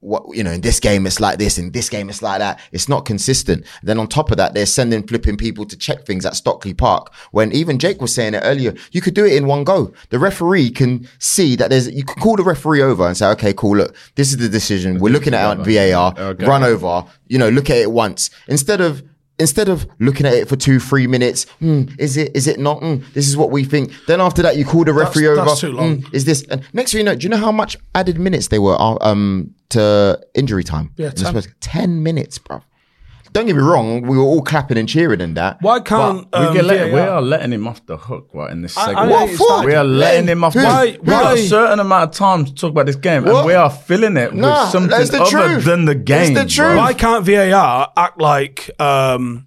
what you know in this game it's like this in this game it's like that. It's not consistent. Then on top of that they're sending flipping people to check things at stockley park when even jake was saying it earlier you could do it in one go. The referee can see that there's you can call the referee over and say okay cool look this is the decision. We're looking at var Okay. run over. You know look at it once. Instead of Instead of looking at it for two, three minutes, hmm, is it, is it not? Hmm, this is what we think. Then after that, you call the referee That's- over. that's too long. hmm, is this? And next thing you know, do you know how much added minutes they were uh, um to injury time? Yeah, 10. Ten minutes, bro. Don't get me wrong, we were all clapping and cheering and that. Why can't we, um, get let, we VAR are letting him off the hook right in this I- segment. I- What for? we are letting him off. Who? Why- We have why- a certain amount of time to talk about this game, What? and we are filling it Nah, with something other truth. than the That's game. the bro. truth. Why can't VAR act like? Um,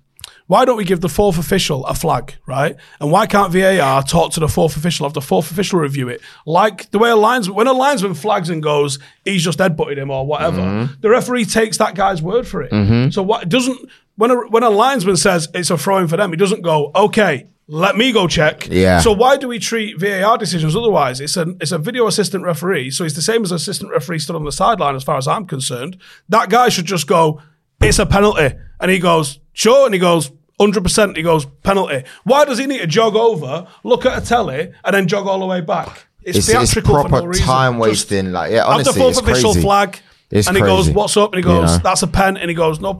why don't we give the fourth official a flag, right? And why can't VAR talk to the fourth official? Have the fourth official review it, like the way a linesman when a linesman flags and goes, he's just headbutted him or whatever. Mm-hmm. The referee takes that guy's word for it. So what doesn't when a when a linesman says it's a throw in for them, he doesn't go, okay. Let me go check. Yeah. So why do we treat VAR decisions otherwise? It's a it's a video assistant referee, so he's the same as assistant referee stood on the sideline, as far as I'm concerned. That guy should just go, "It's a penalty," and he goes, "Sure," and he goes, "100." percent He goes, "Penalty." Why does he need to jog over, look at a telly, and then jog all the way back? It's, It's, it's theatrical for no reason. time Just wasting. Like, yeah, Have honestly, the fourth it's official crazy. flag, It's and he goes, "What's up?" And he You goes, know? "That's a pen," and he goes, "No."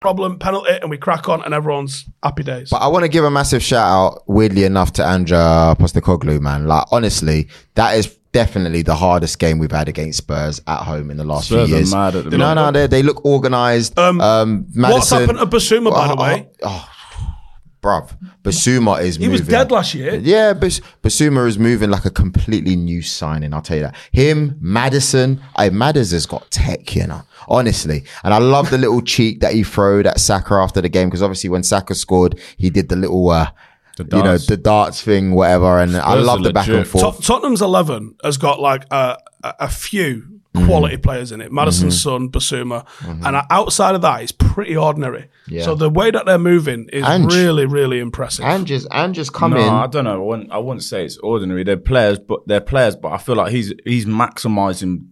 Problem, penalty, and we crack on, and everyone's happy days. But I want to give a massive shout out, weirdly enough, to Andrea Postecoglou, man. Like, honestly, that is definitely the hardest game we've had against Spurs at home in the last Spurs few are years. mad at the no, no, they, they look organised. Um, Um, What's Maddison, happened to Bissouma, by the Oh, way? Oh, bruv. Bissouma is He moving. was dead last year. Yeah, Bas- Bissouma is moving like a completely new signing. I'll tell you that. Him, Maddison. I Madders has got tech, you know. Honestly, and I love the little cheek that he throwed at Saka after the game because obviously when Saka scored, he did the little, uh, you know, the darts thing, whatever. And I love are the back and forth. Tot- Tottenham's 11 has got like a, a, a few Mm-hmm. quality players in it. Maddison's son, Bissouma. And outside of that, it's pretty ordinary. Yeah. So the way that they're moving is And- really, really impressive. and just and just come No, in. I don't know. I wouldn't, I wouldn't say it's ordinary. They're players, but they're players. But I feel like he's he's maximizing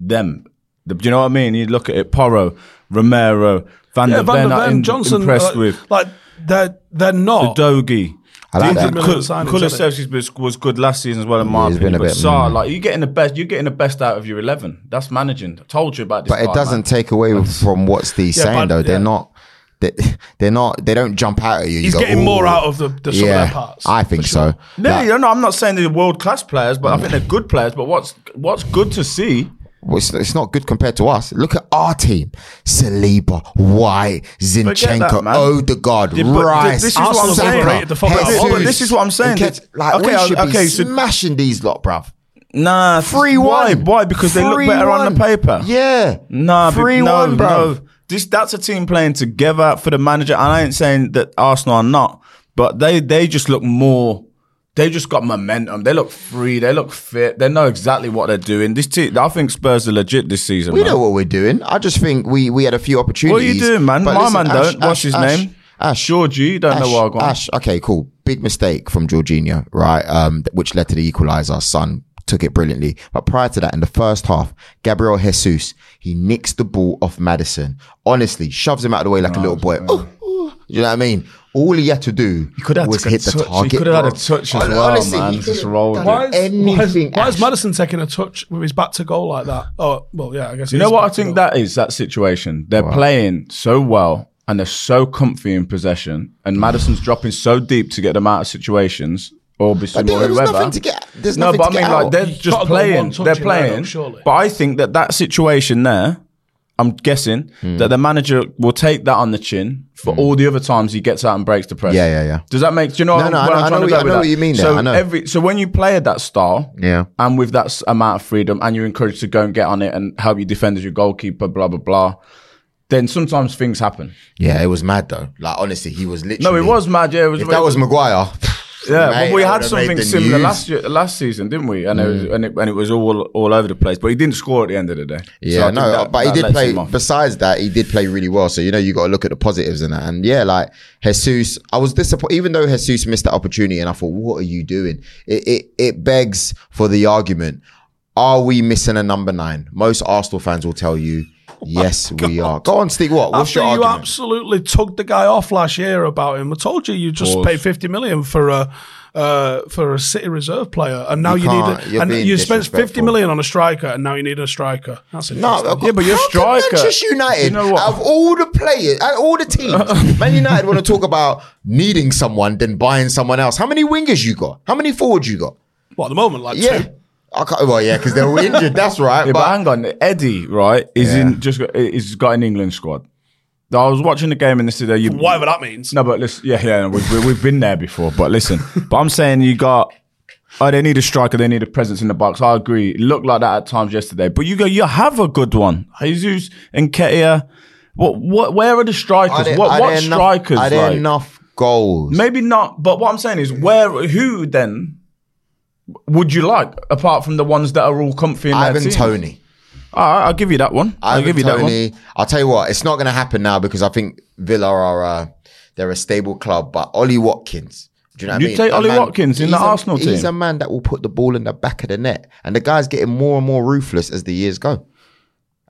them. The- do you know what I mean? You look at it: Porro, Romero, Van yeah, der Van Ven. der I'm Ven, in- Johnson, impressed uh, with like they're they're not. The Dogi. I like that. Million signings, Kulusevski was, was good last season as well in my he's been opinion. a But bit, Sarr, mm. like you're getting the best, you're getting the best out of your eleven. That's managing. I told you about this. but it doesn't man. take away from what Steve's Yeah, saying but- though. They're not. They, they're not. They don't jump out at you. You He's go, getting more out of the, the some of their parts. I think sure. so. No, Like, no, no, I'm not saying they're world class players, but I think they're good players. But what's what's good to see well, it's, it's not good compared to us. Look at our team: Saliba, White, Zinchenko, that. Odegaard, Yeah, Rice. this is what I'm saying. Rated the fuck out Jesus. this is what I'm saying. Like, Okay, we should okay, be so- smashing these lot, bruv. Nah, Three Why? one. Why? Because they look better on the paper. Yeah. Nah, no, one, bro. no. This that's a team playing together for the manager. And I ain't saying that Arsenal are not, but they they just look more. They just got momentum. They look free. They look fit. They know exactly what they're doing. This team, I think Spurs are legit this season. We man. know what we're doing. I just think we we had a few opportunities. What are you doing, man? But My listen, man Ash, don't. What's his Ash, name? Ash. Georgie, you don't know Ash, what I got. Ash, okay, cool. Big mistake from Jorginho, right? Um, which led to the equaliser. Son took it brilliantly. But prior to that, in the first half, Gabriel Jesus, he nicks the ball off Maddison. Honestly, shoves him out of the way like a little boy. Ooh, ooh. you know what I mean? All he had to do could have was hit the touch. He could have had a touch as well, honestly, man. he Just could've rolled done it. Why is, why, is, anything. why is Ash. Maddison taking a touch with his back to goal like that? Oh, well, yeah, I guess. You know what I think that is? That situation. They're playing so well and they're so comfy in possession, and Maddison's dropping so deep to get them out of situations. Or But Bissouma there or was whoever. nothing to get. There's no, nothing but I to mean, get like out. they're just gotta go one playing. touch They're in there, though, playing. surely. But I think that that situation there, I'm guessing Hmm. that the manager will take that on the chin for all the other times he gets out and breaks the press. Yeah, yeah, yeah. Does that make? Do you know? No, what no, I know- I know what- I know what you mean there, So I know. every so when you play at that style, Yeah. and with that amount of freedom, and you're encouraged to go and get on it and help your defend as your goalkeeper, blah blah blah. Then sometimes things happen. Yeah, it was mad though. Like honestly, he was literally. No, it was mad. Yeah, it was. If that was Maguire, Yeah, mate, but we had something similar news. last year, last season, didn't we? And it was mm. and it, and it was all all over the place. But he didn't score at the end of the day. Yeah, think no, that- but he did play. Besides that, he did play really well. So you know, you got to look at the positives in that. And yeah, like Jesus, I was disappointed. Even though Jesus missed that opportunity, and I thought, what are you doing? It it, it begs for the argument: Are we missing a number nine? Most Arsenal fans will tell you, yes, we are. Go on, Steve. What? What's After your you argument? absolutely tugged the guy off last year about him, I told you you just Pause. paid fifty million for a uh, for a City reserve player, and now You you, need a, and you spent fifty million on a striker, and now you need a striker. That's No, interesting. Yeah, but you're how striker. Manchester United, You know what? out of all the players, out of all the teams, Man United want to talk about needing someone than buying someone else. How many wingers you got? How many forwards you got? What at the moment, like Yeah. two. I can't, well, yeah, because they were injured. That's right. Yeah, but, but hang on, Eddie, right, is Yeah. in just got, is got an England squad. I was watching the game and this is you Whatever that means. No, but listen, yeah, yeah, we, we, we've been there before. But listen, but I'm saying you got. Oh, they need a striker. They need a presence in the box. I agree. It looked like that at times yesterday. But you go, you have a good one, Jesus and Nketiah. What? What? Where are the strikers? are there, what? are What there enough, strikers? Are there like? enough goals? Maybe not. But what I'm saying is, where? Who then? Would you like apart from the ones that are all comfy in their Ivan? Toney. All right, I'll give you that one. I'll give you that one. I'll tell you what, it's not going to happen now because I think Villa are uh, they're a stable club. But Ollie Watkins, do you know what You I mean? take Ollie man- Watkins in the a- Arsenal team. He's a man that will put the ball in the back of the net, and the guy's getting more and more ruthless as the years go.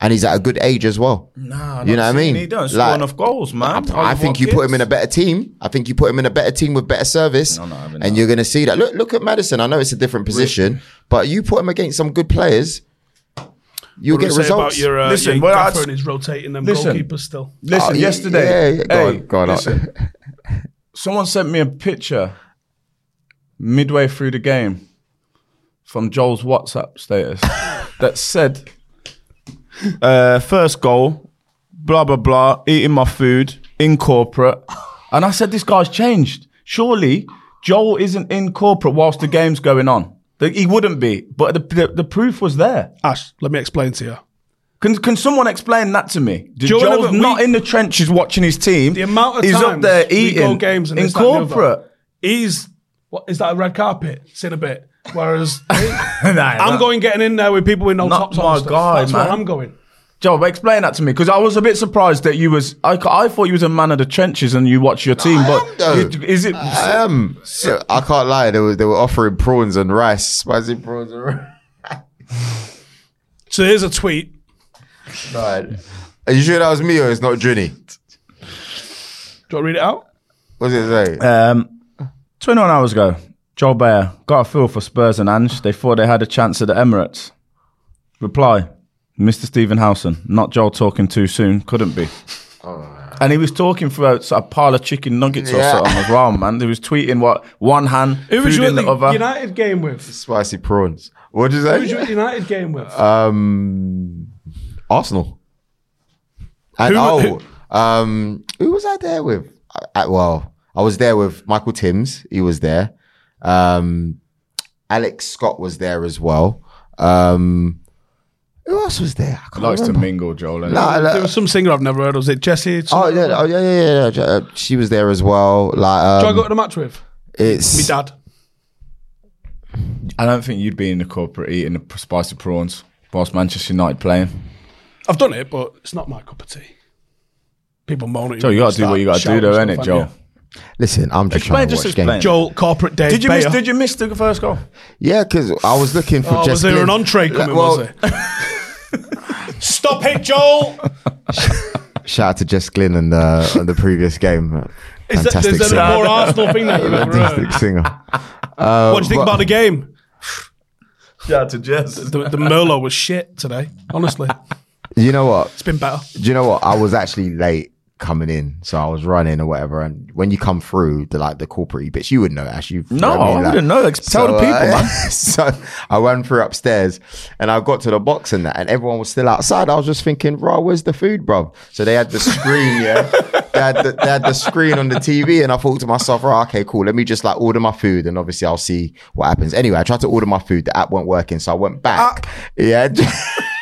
And he's at a good age as well. Nah, you know what I mean? He don't score Like, enough goals, man. I, I think you put him in a better team. I think you put him in a better team with better service, No, no, I mean, and no. you're going to see that. Look, look at Maddison. I know it's a different position, but you put him against some good players, you'll get results. about your, uh, Listen, your well, gaffer I'd- and his rotating them Listen. goalkeepers still. Listen, Oh, y- yesterday, yeah, yeah, go hey, on, go on. listen, someone sent me a picture midway through the game from Joel's WhatsApp status that said, uh, first goal, blah, blah, blah, eating my food in corporate. And I said, this guy's changed. Surely Joel isn't in corporate whilst the game's going on. The- He wouldn't be, but the, the, the proof was there. Ash, let me explain to you. Can, can someone explain that to me? Joel, Joel's we- not in the trenches watching his team. The amount of he's up there eating games in this, that, and the other. corporate. He's what is that a red carpet? It's in a bit. Whereas Nah, I'm that- going getting in there with people with no Not tops on. my and stuff. guy, That's man. where I'm going. Joel, explain that to me because I was a bit surprised that you was. I, I thought you was a man of the trenches and you watch your team, I but am, though. is it? I am. So, I can't lie. They were they were offering prawns and rice, spicy prawns and rice. So here's a tweet. Right. Are you sure that was me or it's not Drini? Do you want to read it out? What's it say? Um, 21 hours ago, Joel Beya got a feel for Spurs and Ange. They thought they had a chance at the Emirates. Reply, Mr. Stephen Howson. Not Joel talking too soon. Couldn't be. And he was talking for a, sort of pile of chicken nuggets or something as well, man. He was tweeting what one hand, Who was food you in the the other. United game with? Spicy prawns. What did you Who was you say? United game with? Um, Arsenal. And Who- oh, who- um, who was I there with? I, I- well, I was there with Michael Timms. He was there. Um, Alex Scott was there as well. Um, who else was there? I can't Likes to mingle, Joel. innit? Nah, there was some singer I've never heard. Was it Jesse? Oh yeah, oh yeah, yeah, yeah. yeah. Uh, She was there as well. Like, um, Do I go to the match with? it's Me dad. I don't think you'd be in the corporate eating the spicy prawns whilst Manchester United playing. I've done it, but it's not my cup of tea. People moan at you. Joel, you got to do what you got to do, though, shouting innit, stuff, Joel? Haven't Listen, I'm just Explain, trying to just watch explain. games. Joel, corporate day. Did you miss? Beya. Did you miss the first goal? Yeah, because I was looking for Oh, just was there an entree coming? was it? Stop it, Joel! Shout out to Jess Glynne and uh, the previous game. Is Fantastic is that a singer. more Arsenal thing that you've ever Fantastic heard? singer. What do you think but- about the game? Shout out to Jess. The, the Merlot was shit today. Honestly, You know what? it's been better. Do you know what? I was actually late coming in, so I was running or whatever. And when you come through the like the corporate bits, you would know. Actually, you No, know what I wouldn't know. Ex- tell the people, uh, man. so I went through upstairs, and I got to the box and that, and everyone was still outside. I was just thinking, "Bro, where's the food, bro?" So they had the screen, yeah. They had, the, they had the screen on the TV, and I thought to myself, "Right, okay, cool. Let me just like order my food, and obviously I'll see what happens." Anyway, I tried to order my food. The app weren't working, so I went back. Yeah.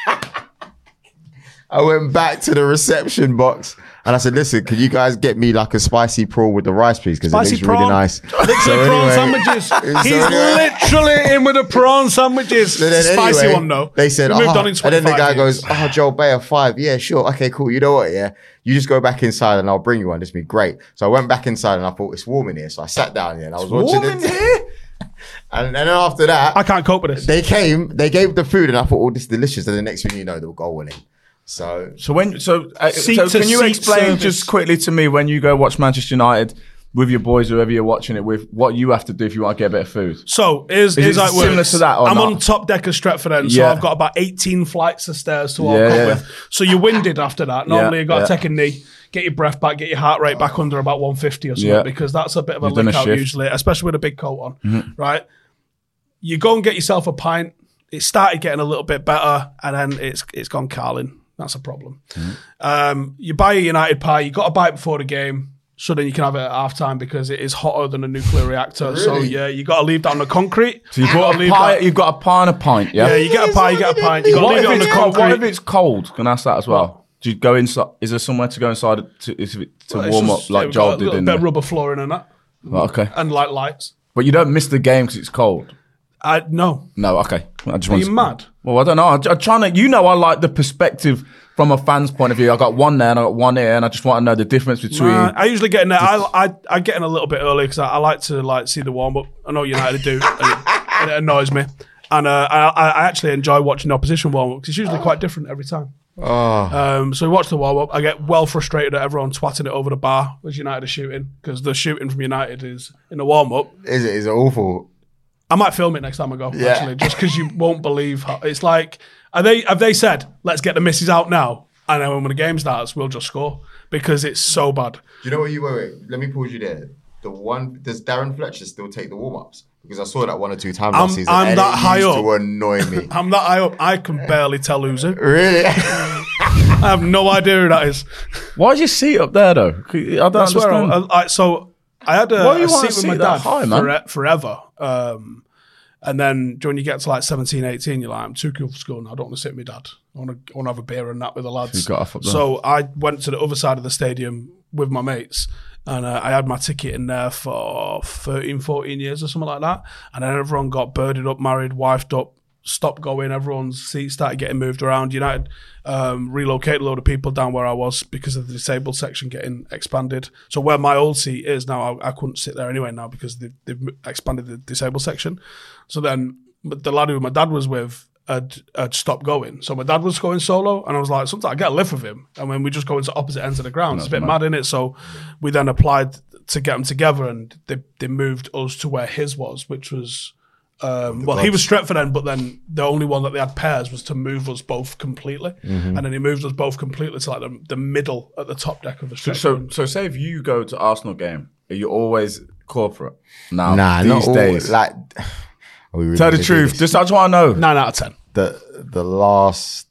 I went back to the reception box and I said, "Listen, can you guys get me like a spicy prawn with the rice, please? Because it looks really prawn. nice." Literally prawn sandwiches. He's anyway- literally in with the prawn sandwiches. So Spicy anyway, one though. They said, moved "Oh," on in and then the guy years. goes, "Oh, Joel Beya, five. Yeah, sure. Okay, cool. You know what? Yeah, you just go back inside and I'll bring you one. This be great." So I went back inside and I thought it's warm in here. So I sat down here and I was watching warm it. in here? And then after that, I can't cope with this. they came, they gave the food, and I thought, "Oh, this is delicious." And the next thing you know, they were goal winning. So So when so uh, Seat so can you explain service. just quickly to me when you go watch Manchester United with your boys, whoever you're watching it with, what you have to do if you want to get a bit of food? So here's, Is here's it how similar works. to that or I'm not? on top deck of Stretford End, so Yeah. I've got about 18 flights of stairs to walk Yeah, up yeah. with. So you're winded after that. Normally Yeah, you've got yeah. to take a knee, get your breath back, get your heart rate back under about 150 or something, Yeah. because that's a bit of a You've lick a out shift. Mm-hmm. usually, especially with a big coat on, right? You go and get yourself a pint it started getting a little bit better, and then it's it's gone Carlin. That's a problem. Um, you buy a United pie, you got to buy it before the game, so then you can have it at half time because it is hotter than a nuclear reactor. So yeah, you got to leave that on the concrete. So you've got a leave pie. that- You've got a pie and a pint. Yeah. yeah, you get a pie, you get a pint. You got to leave it on the concrete. What if it's cold? Can I ask that as well? Do you go inside? Is there somewhere to go inside to, is it, to It's warm just- up like got Joel a did little in bit there? rubber flooring and that, Well, okay, and light lights. but you don't miss the game because it's cold. I no. No, okay. I just Are want you to- mad? Well, I don't know. I'm, I'm trying to. You know, I like the perspective from a fan's point of view. I got one there and I got one here, and I just want to know the difference between. Uh, I usually get in there. I, I I get in a little bit early because I, I like to like see the warm up. I know United do, and it, and it annoys me. And uh, I, I actually enjoy watching the opposition warm up because it's usually quite different every time. Oh. Um, so we watch the warm up. I get well frustrated at everyone twatting it over the bar as United are shooting because the shooting from United is in the warm up. Is it? Is it awful? I might film it next time I go. Yeah. Actually, just because you won't believe how it's like. Are they have they said let's get the misses out now, and then when the game starts, we'll just score because it's so bad. Do you know what you were? Let me pause you there. The one does Darren Fletcher still take the warm ups? Because I saw that one or two times I'm- last season. I'm that high up. to annoy me. I'm that high up. I can barely tell who's who. really? I have no idea who that is. Why is your seat up there though? I don't That's where understand. I, I, so I had a, Why a seat with my dad high, for- forever. Um, and then when you get to like 17, 18, you're like, I'm too cool for school now. I don't want to sit with my dad. I want to, I want to have a beer and that with the lads. so I went to the other side of the stadium with my mates. And uh, I had my ticket in there for 13, 14 years or something like that. And then everyone got birded up, married, wifed up, stopped going. Everyone's seats started getting moved around. United um, relocated a load of people down where I was because of the disabled section getting expanded. So where my old seat is now, I, I couldn't sit there anyway now because they've, they've expanded the disabled section. So then but the lad who my dad was with had, had stopped going. So my dad was going solo, and I was like, sometimes I get a lift with him. And when we just go into opposite ends of the ground, it's a bit mad in it. So we then applied to get them together, and they, they moved us to where his was, which was. Um, well, he was Stretford then, but then the only one that they had pairs was to move us both completely, Mm-hmm. and then he moved us both completely to like the, the middle at the top deck of the Stretford. So, so say if you go to Arsenal game, are you always corporate? Now, nah, these not all, days. Like, are we really Tell the truth. this? Just I just want to know. nine out of ten. the the last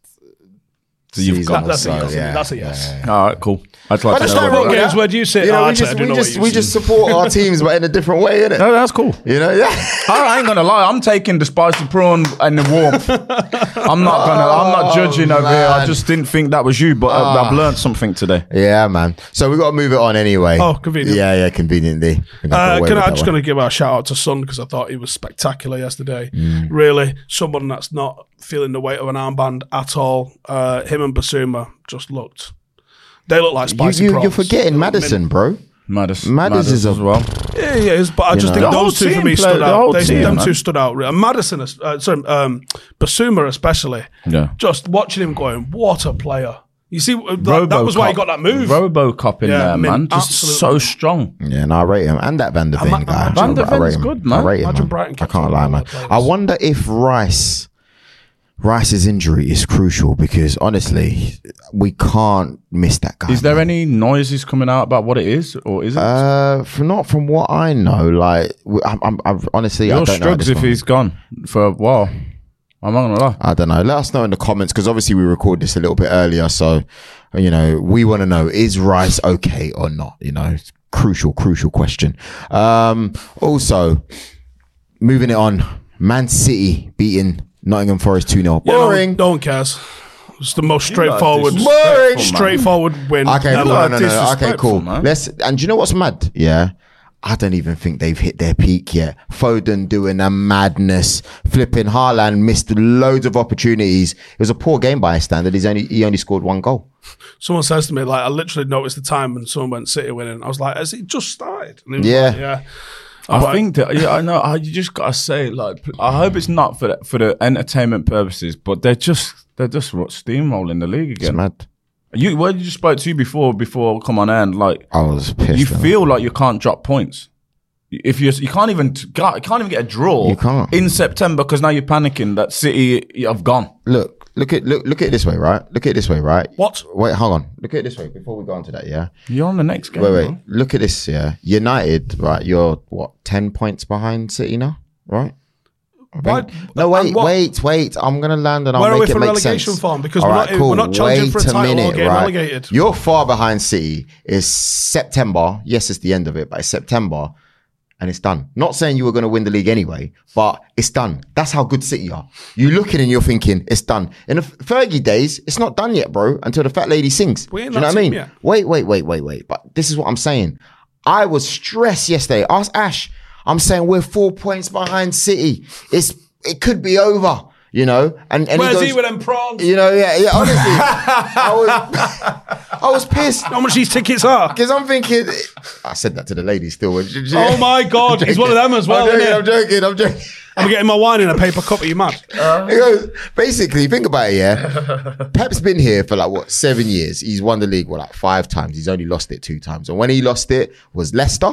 you've got- or That's a so, yes. yeah, That's a yes. yeah, yeah. All right, cool. I'd like But to that's know not about wrong, that. yeah. games, where do you sit? You know, Oh, we just we just we just support our teams, but in a different way, innit? No, that's cool. You know, yeah. I ain't gonna lie. I'm taking the spicy prawn and the warmth. I'm not gonna. I'm not judging over here. I just didn't think that was you, but I, I've learned something today. Yeah, man. So we got to move it on anyway. Oh, convenient. Yeah, yeah, conveniently. I think I got Uh, away can with I, I'm just going to give a shout out to Son because I thought he was spectacular yesterday. Mm. Really, someone that's not feeling the weight of an armband at all. Uh, him and Bissouma just looked. They look like You, spicy you, prawns. you're forgetting Maddison, bro. Maddis, Maddis is as well. Yeah, yeah, it's- but I just know. think The whole those two for team me played- stood the out. whole They, team, them man. two stood out. And Maddison, is- uh, sorry, um, Bissouma especially. Yeah. Just watching him going, what a player! You see, uh, that, that was why he got that move. Robocop in Yeah, there, I mean, man. Just absolutely. so strong. Yeah, and I rate him. And that Van der Ven ma- guy. Van I der rate Ven's him. good, man. I rate him, Imagine man. Brighton I kept can't on lie, all man. their players. I wonder if Rice, Rice's injury is crucial because honestly, we can't miss that guy. Is there man. any noises coming out about what it is, or is it? Uh, from not from what I know, like I'm, I'm, I'm honestly, I Your don't know. if moment. he's gone for a while. I'm not gonna lie. I don't know. Let us know in the comments because obviously we record this a little bit earlier, so you know we want to know is Rice okay or not. You know, it's crucial, crucial question. Um, also, moving it on, Man City beating Nottingham Forest two 0 Yeah, no- Boring. No, one cares. It's the most straightforward, disrespectful, straightforward win. Okay, ever. no, no, no, no. Okay, cool. man. Let's. And do you know what's mad? Yeah. I don't even think they've hit their peak yet. Foden doing a madness, flipping Haaland missed loads of opportunities. It was a poor game by his standard. He's only he only scored one goal. Someone says to me, like, I literally noticed the time when someone went City winning. I was like, has it just started? And he was Yeah. like, yeah. I But- think that yeah, I know. I, you just gotta say like, I hope it's not for the, for the entertainment purposes, but they're just they're just steamrolling the league It's again. mad. You what you just spoke to you before before come on end like I was pissed. you feel like you can't drop points. If you you can't even you can't, you can't even get a draw You can't. in September because now you're panicking that City have gone. look, look at look look at it this way, right? Look at it this way, right? What? Wait, hold on. Look at it this way before we go on to that. Yeah. You're on the next game. Wait, wait. bro. Look at this. Yeah. United, right? You're what ten points behind City now, right? No, wait, wait, wait. I'm gonna land and I'll Where are make we it for make relegation sense. form? Because All we're right, not- cool. we're not challenging Wait for a title or minute, getting right? relegated. You're far behind City. It's September. Yes, it's the end of it, but it's September. And it's done. Not saying you were going to win the league anyway, but it's done. That's how good City are. You looking and you're thinking it's done. In the Fergie days, it's not done yet, bro. Until the fat lady sings. Do you know what I mean? yet. Wait, wait, wait, wait, wait. But this is what I'm saying. I was stressed yesterday. Ask Ash. I'm saying we're four points behind City. It's it could be over. You know, and and Where's he, he with them prawns? You know, yeah, yeah. Honestly, I was I was pissed How much these tickets are? because I'm thinking. I said that to the lady still. Oh my God, he's one of them as well, I'm joking. I'm joking. I'm joking. I'm getting my wine in a paper cup. Are you mad? He goes, basically, think about it, yeah. Pep's been here for like what seven years. He's won the league what like five times. He's only lost it two times. And when he lost it was Leicester,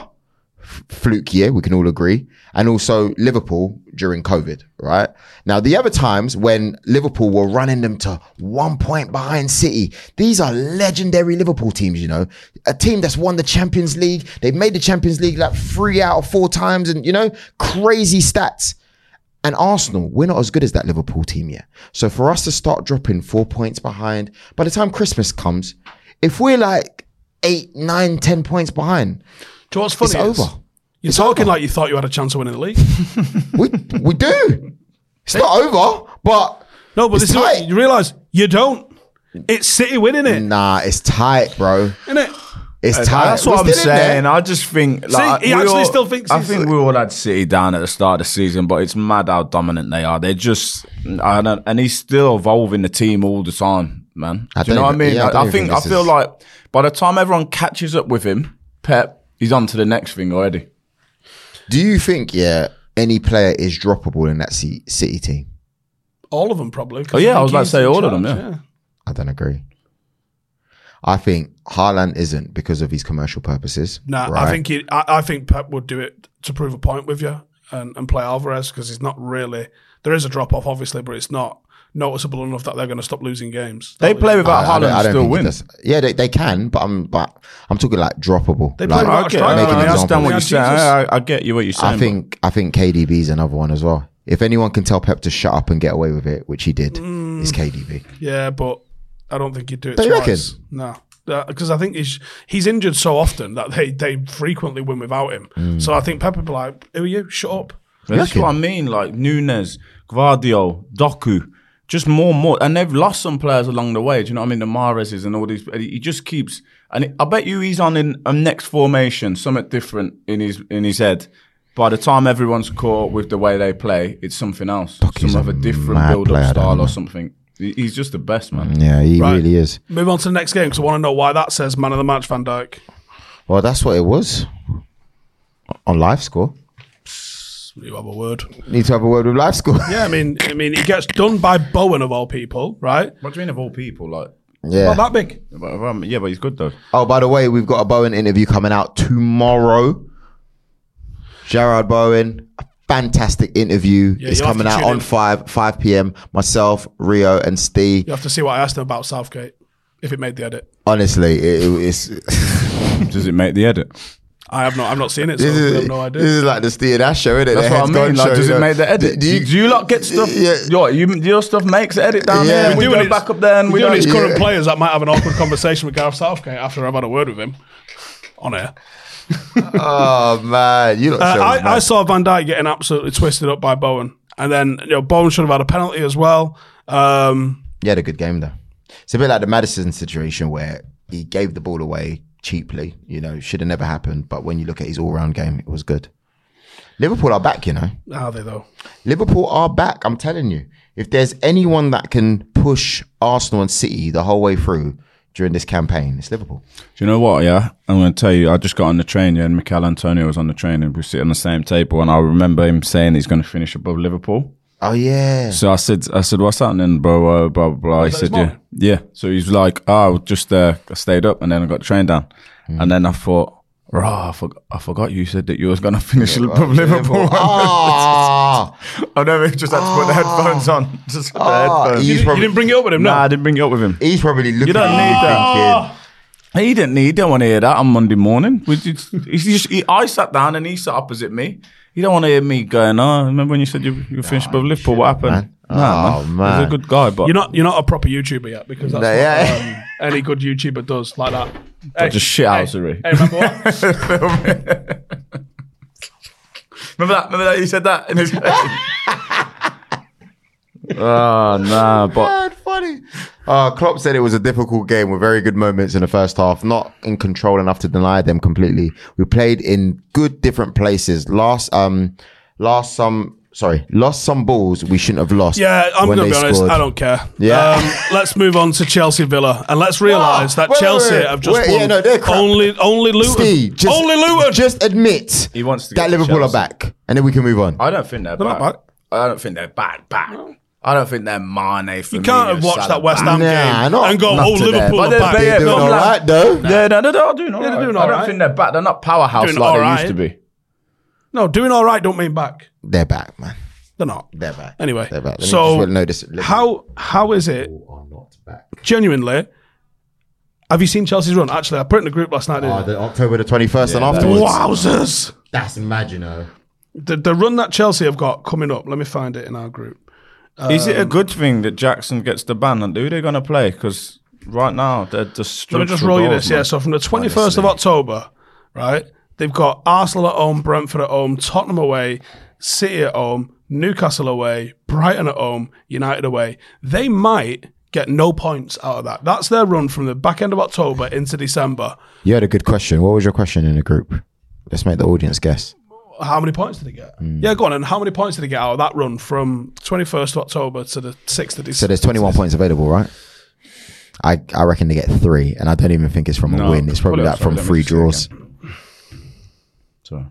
fluke year, we can all agree, and also Liverpool during COVID, right? Now the other times when Liverpool were running them to one point behind City, these are legendary Liverpool teams, you know, a team that's won the Champions League. They've made the Champions League like three out of four times, and you know, crazy stats. And Arsenal, we're not as good as that Liverpool team yet. So for us to start dropping four points behind, by the time Christmas comes, if we're like eight, nine, ten points behind, Do you know what's funny? It's is over. You're It's talking over. like you thought you had a chance of winning the league. we we do. It's not over, but No, but It's this is what tight. you realise you don't. It's City winning it, nah, it's tight, bro. isn't it? It's tight. That's what We're I'm still in there. saying. I just think like he we actually all- still thinks I he's- think we all had City down at the start of the season, but it's mad how dominant they are. They're just, I don't, and he's still evolving the team all the time, man. I Do you don't know what I mean? yeah, I I, don't I even think I feel is- like by the time everyone catches up with him, Pep, he's on to the next thing already. Do you think, yeah, any player is droppable in that C- City team? All of them probably. Oh, yeah, I think was about to say in all of them, charge, yeah. I don't agree. I think Haaland isn't because of his commercial purposes. Nah, I think he, I, I think Pep would do it to prove a point with you and, and play Alvarez because he's not really. There is a drop off, obviously, but it's not noticeable enough that they're going to stop losing games. They play without I- I don't- Haaland I and don't still think win. does. Yeah, they, they can, but I'm but I'm talking like droppable. They play like, without a Okay, striker. I, Make an I example. understand what you're saying. I, I- I get you what you're saying. I but- think I think KDB is another one as well. If anyone can tell Pep to shut up and get away with it, which he did, Mm. it's KDB. Yeah, but I don't think he'd do it Don't you twice. No. Because I think he's he's injured so often that they, they frequently win without him. Mm. So I think Pep would be like, "Who are you? Shut up." But That's what I mean. Like Nunes, Gvardiol, Doku, just more and more. And they've lost some players along the way. Do you know what I mean? The Mahrez's and all these. He just keeps. And I bet you he's on in a next formation, something different in his in his head. By the time everyone's caught with the way they play, it's something else. Doku's some other a different build-up style or something. He's just the best man. Mm, yeah, he Right. really is. Move on to the next game because I want to know why that says man of the match, Van Dijk. Well, that's what it was on live score. You have a word. Need to have a word with LiveScore. Yeah, I mean, I mean, it gets done by Bowen of all people, right? What do you mean of all people? Like, Yeah. Not that big. but, um, yeah, but he's good though. Oh, by the way, we've got a Bowen interview coming out tomorrow. Jarrod Bowen, a fantastic interview. Yeah, it's you'll have coming to out tune on in. five five p.m. Myself, Rio, and Steve. You have to see what I asked him about Southgate if it made the edit. Honestly, it, it- it's Does it make the edit? I have not. I've not seen it, so this I have no idea. this is like the Steve and Ash show, isn't it? That's The what I Heads mean. Like, show, does it know? make the edit? Do Do you- you, do you lot get stuff? Yeah. Yo, you, your stuff makes the edit down Yeah. there. We Doing go his- back up there and we Doing don't. his Yeah. current players that might have an awkward conversation with Gareth Southgate after I've had a word with him on air. Oh man, you lot Uh, I, I saw Van Dijk getting absolutely twisted up by Bowen, and then you know Bowen should have had a penalty as well. Um, He had a good game though. It's a bit like the Madison situation where he gave the ball away cheaply. You know, should have never happened. But when you look at his all-round game, it was good. Liverpool are back. You know, are they though? Liverpool are back. I'm telling you, if there's anyone that can push Arsenal and City the whole way through during this campaign, it's Liverpool. Do you know what? Yeah, I'm going to tell you. I just got on the train, yeah, and Michail Antonio was on the train, and we sit on the same table, and I remember him saying he's going to finish above Liverpool. Oh yeah, So I said, I said, what's happening, bro? Uh, blah blah blah. He that said, yeah, yeah. So he's like, oh, just uh, I stayed up, and then I got the train down, and then I thought. Rah, I forgot, I forgot you said that you was going to finish above Liverpool. Ah, I never just had to put the headphones on. Just put the Ah, headphones. You, probably didn't bring it up with him, no? Nah, I didn't bring it up with him. he's probably looking don't at need you that. thinking, He didn't need. He don't want to hear that on Monday morning. Just, he just, he, I sat down and he sat opposite me. He don't want to hear me going. Oh, remember when you said you you finished with Liverpool? What happened? man. Nah, Oh, man. man. He's a good guy, but You're not you're not a proper YouTuber yet because that's No, what yeah. um, any good YouTuber does like that. Hey, just shithousery. Hey, remember what? Remember that? Remember that? you said that in his Oh nah, but God, funny. Uh, Klopp said it was a difficult game with very good moments in the first half, not in control enough to deny them completely. We played in good different places. Last, um, last some, sorry, lost some balls we shouldn't have lost. Yeah, I'm going to be honest. scored. I don't care. Yeah. Um, let's move on to Chelsea Villa and let's realise that Wait, wait, Chelsea wait. have just Wait, won yeah, no, they're crap. only only Luton. Steve, just, only Luton. Just admit He wants to that Liverpool Chelsea. are back, and then we can move on. I don't think they're, They're back. not back. I don't think they're back. Back. I don't think they're Mane. you can't have watched that West Ham Nah, game not- and go, not "Oh, to them. Liverpool But are they're- back." they- They're doing no, all like- right though. Yeah, no, no, they're doing all Yeah, right. they're doing I don't right. think they're back. They're not powerhouse Doing like they right. used to be. No, doing all right don't mean back. They're back, man. They're not. They're back. Anyway, They're back. Let so well, no, this- how how is it are not back. genuinely? Have you seen Chelsea's run? Actually, I put it in the group last night. didn't Oh, the October the twenty first and afterwards. Wowzers! That's mad, you know. The the run that Chelsea have got coming up. Let me find it in our group. Is Um, it a good thing that Jackson gets the ban and who they going to play? Because right now they're just Let me just roll you this. man. Yeah, so from the 21st of October, right, they've got Arsenal at home, Brentford at home, Tottenham away, City at home, Newcastle away, Brighton at home, United away. They might get no points out of that. That's their run from the back end of October into December. You had a good question. What was your question in the group? Let's make the audience guess. How many points did he get? Hmm. Yeah, go on. And how many points did he get out of that run from 21st of October to the 6th of December? So there's 21 points available, right? I, I reckon they get three, and I don't even think it's from a No, win. It's probably that like from sorry, three draws. So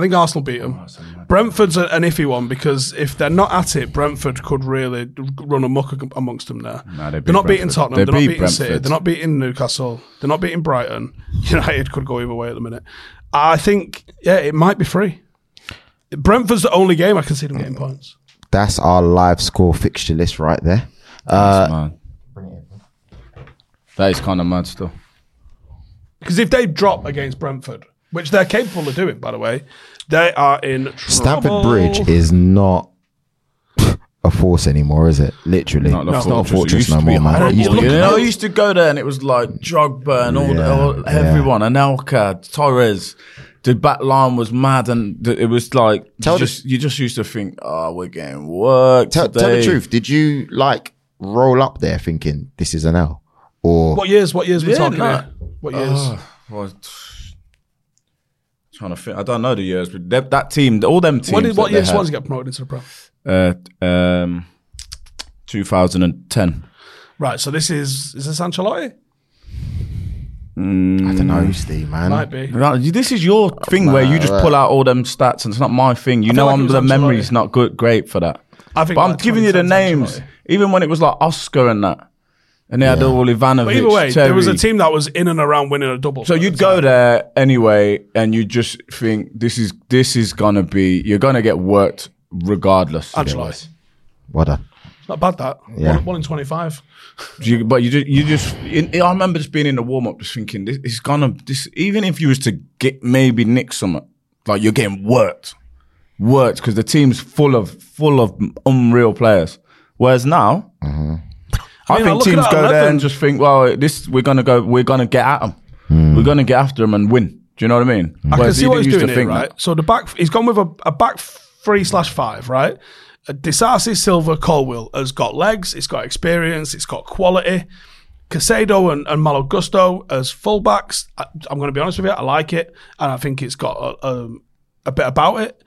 I think Arsenal beat them. Brentford's a, an iffy one because if they're not at it, Brentford could really run amok ag- amongst them there. Nah, they they're not beating Tottenham. They They are not beat beating City. They're not beating Newcastle. They're not beating Brighton. United could go either way at the minute. I think, yeah, it might be free. Brentford's the only game I can see them getting points. That's our live score fixture list right there. Uh, man. That is kind of mad still. Because if they drop against Brentford, which they're capable of doing, by the way, they are in trouble. Stamford Bridge is not a force anymore, is it? Literally, Not the it's not a fortress. It fortress no more, man. horrible. Used to You know, I used to go there and it was like Drogba and all, the, Yeah, all yeah. everyone, Anelka, Torres. The back line was mad, and th- it was like Tell you the- just you just used to think, oh, we're getting work. Tell, tell the truth. Did you like roll up there thinking this is an L, or What years? What years we Yeah, talking no. here? What years? Oh, well, t- trying to think. I don't know the years, but that, that team, all them teams. what did, what that they years had, Swansea get promoted into the Pro? Uh, um, 2010. Right, so this is is this Ancelotti? I don't know, Steve, man. Might be. Right, This is your thing where you just pull out all them stats, and it's not my thing. You know, like I'm the Ancelotti. memory's not good, great for that. I think But I'm giving you the names, Ancelotti. even when it was like Oscar and that, and they had all Ivanovic. But either way, there was a team that was in and around winning a double. So you'd go there anyway, and you just think this is this is gonna be you're gonna get worked regardless. Ancelotti. Well done. It's not bad that. Yeah. One, one in twenty five. You, but you just, you just in, I remember just being in the warm up, just thinking this is gonna this even if you was to get maybe nick something, like you're getting worked, worked because the team's full of full of unreal players. Whereas now, mm-hmm. I, mean, think look teams go there and just think, well, this we're gonna go, we're gonna get at them, we're gonna get after them and win. Do you know what I mean? I can see he what didn't he's doing here, think right? that. So the back, he's gone with a, a back three slash five, right? Uh, Disasi, Silva, Colwill has got legs, it's got experience, it's got quality. Caicedo and, and Malo Gusto as fullbacks. I, I'm going to be honest with you, I like it, and I think it's got a, um, a bit about it.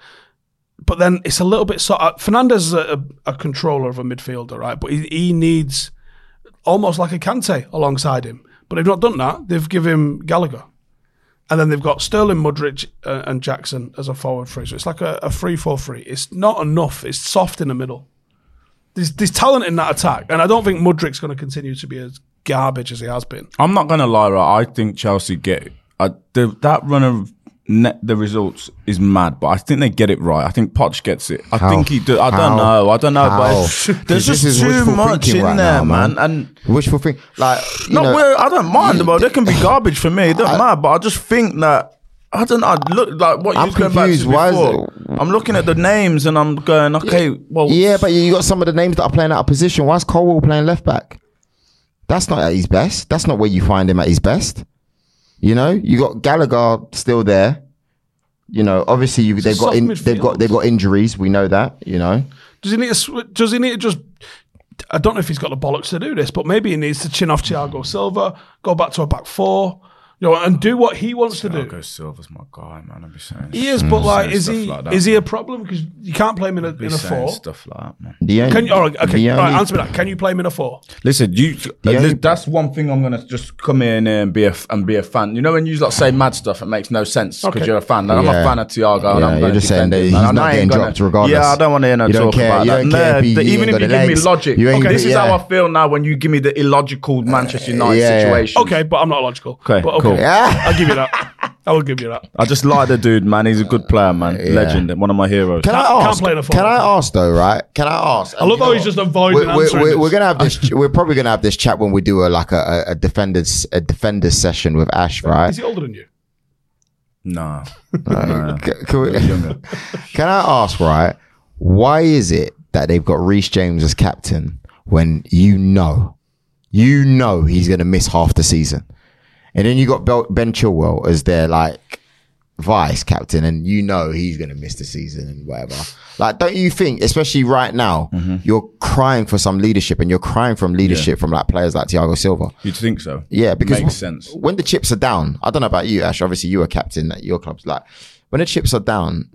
But then it's a little bit so. Uh, Fernandez is a, a, a controller of a midfielder, right? But he, he needs almost like a Kante alongside him. But they've not done that. They've given him Gallagher. And then they've got Sterling, Mudryk, uh, and Jackson as a forward three. So it's like a, a 3 4 3. It's not enough. It's soft in the middle. There's, there's talent in that attack. And I don't think Mudryk's going to continue to be as garbage as he has been. I'm not gonna lie, right? I think Chelsea get uh, the, that run of net the results is mad, but I think they get it right. I think Poch gets it. I How? think he do. I How? don't know. I don't know, How? but there's just too much in right there, now, man. And Wishful think, like you no, know, I don't mind about. There can be garbage for me. It don't matter. But I just think that. I don't know. I Look like what I'm you was going back to confused. Why before. I'm looking at the names and I'm going, okay, well, Yeah, but you got some of the names that are playing out of position. Why is Colwill playing left back? That's not at his best. That's not where you find him at his best. You know, you got Gallagher still there. You know, obviously you, they've got in, they've got they've got injuries. We know that. You know, Does he need to? sw- Does he need to just? I don't know if he's got the bollocks to do this, but maybe he needs to chin off Thiago Silva, go back to a back four, you know, and do what he wants to do. Thiago Silva's my guy, man. I'll be saying. He is, but like, is he like that, is he a problem? Because you can't play him in a, Be in a four. stuff like that, man. the only, Can you? All right, okay, the all right, only- answer me that. Can you play him in a four? Listen, you. Yeah, uh, you- that's one thing I'm gonna just come in and be a f- and be a fan. You know when you like say mad stuff, it makes no sense because Okay. you're a fan. Like, I'm Yeah. a fan of Thiago. and Yeah, I'm you're gonna just saying defend that him, he's man. And not I ain't getting gonna- dropped regardless. Yeah, I don't want to hear no You don't talk care- about you that. don't care No, if he- the- you even ain't if you the give me legs. logic, You ain't- this is yeah. how I feel now when you give me the illogical Manchester United Yeah, yeah. situation. Okay, but I'm not logical. Okay, but okay. Cool. Yeah. I'll give you that. I will give you that. I just like the dude, man. He's a good player, man. Yeah. Legend, one of my heroes. Can Can't- I can't ask? play in a Can I ask though? Right? Can I ask? I love how he's just avoiding we're, we're, answering we're, this. we're gonna have this. we're probably gonna have this chat when we do a like a, a, a defenders a defenders session with Ash, right? Is he older than you? Nah. Uh, c- can, we- can I ask, right? Why is it that they've got Reece James as captain when you know, you know he's going to miss half the season, and then you got Bel- Ben Chilwell as their like vice captain, and you know he's going to miss the season and whatever. Like, don't you think, especially right now, mm-hmm. you're crying for some leadership, and you're crying from leadership from like players like Thiago Silva. You'd think so? Yeah, because makes w- sense. when the chips are down, I don't know about you, Ash. Obviously, you were captain at your clubs. Like when the chips are down,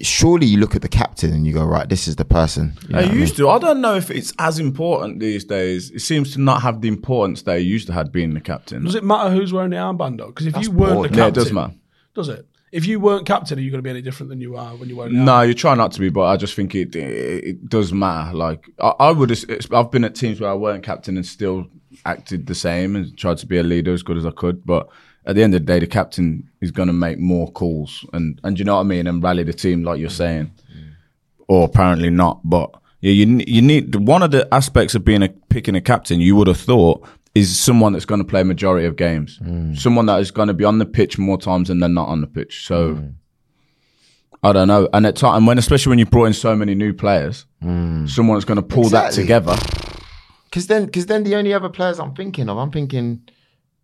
surely you look at the captain and you go, right, this is the person. You know I what I mean? used to. I don't know if it's as important these days. It seems to not have the importance they used to have being the captain. Does it matter who's wearing the armband though? Because if That's you weren't boring. the Yeah, it captain, does matter. Does it? If you weren't captain, are you going to be any different than you are when you wear the No, you try not to be, but I just think it it, it does matter. Like I, I would, I've been at teams where I weren't captain and still acted the same and tried to be a leader as good as I could. But at the end of the day, the captain is going to make more calls and and you know what I mean, and rally the team like you're saying, or apparently not. But yeah, you you need one of the aspects of being a picking a captain. You would have thought is someone that's going to play a majority of games, mm. someone that is going to be on the pitch more times than they're not on the pitch. So. Mm. I don't know. And at time when especially when you brought in so many new players, mm. someone's going to pull that together. Because then, because then the only other players I'm thinking of, I'm thinking,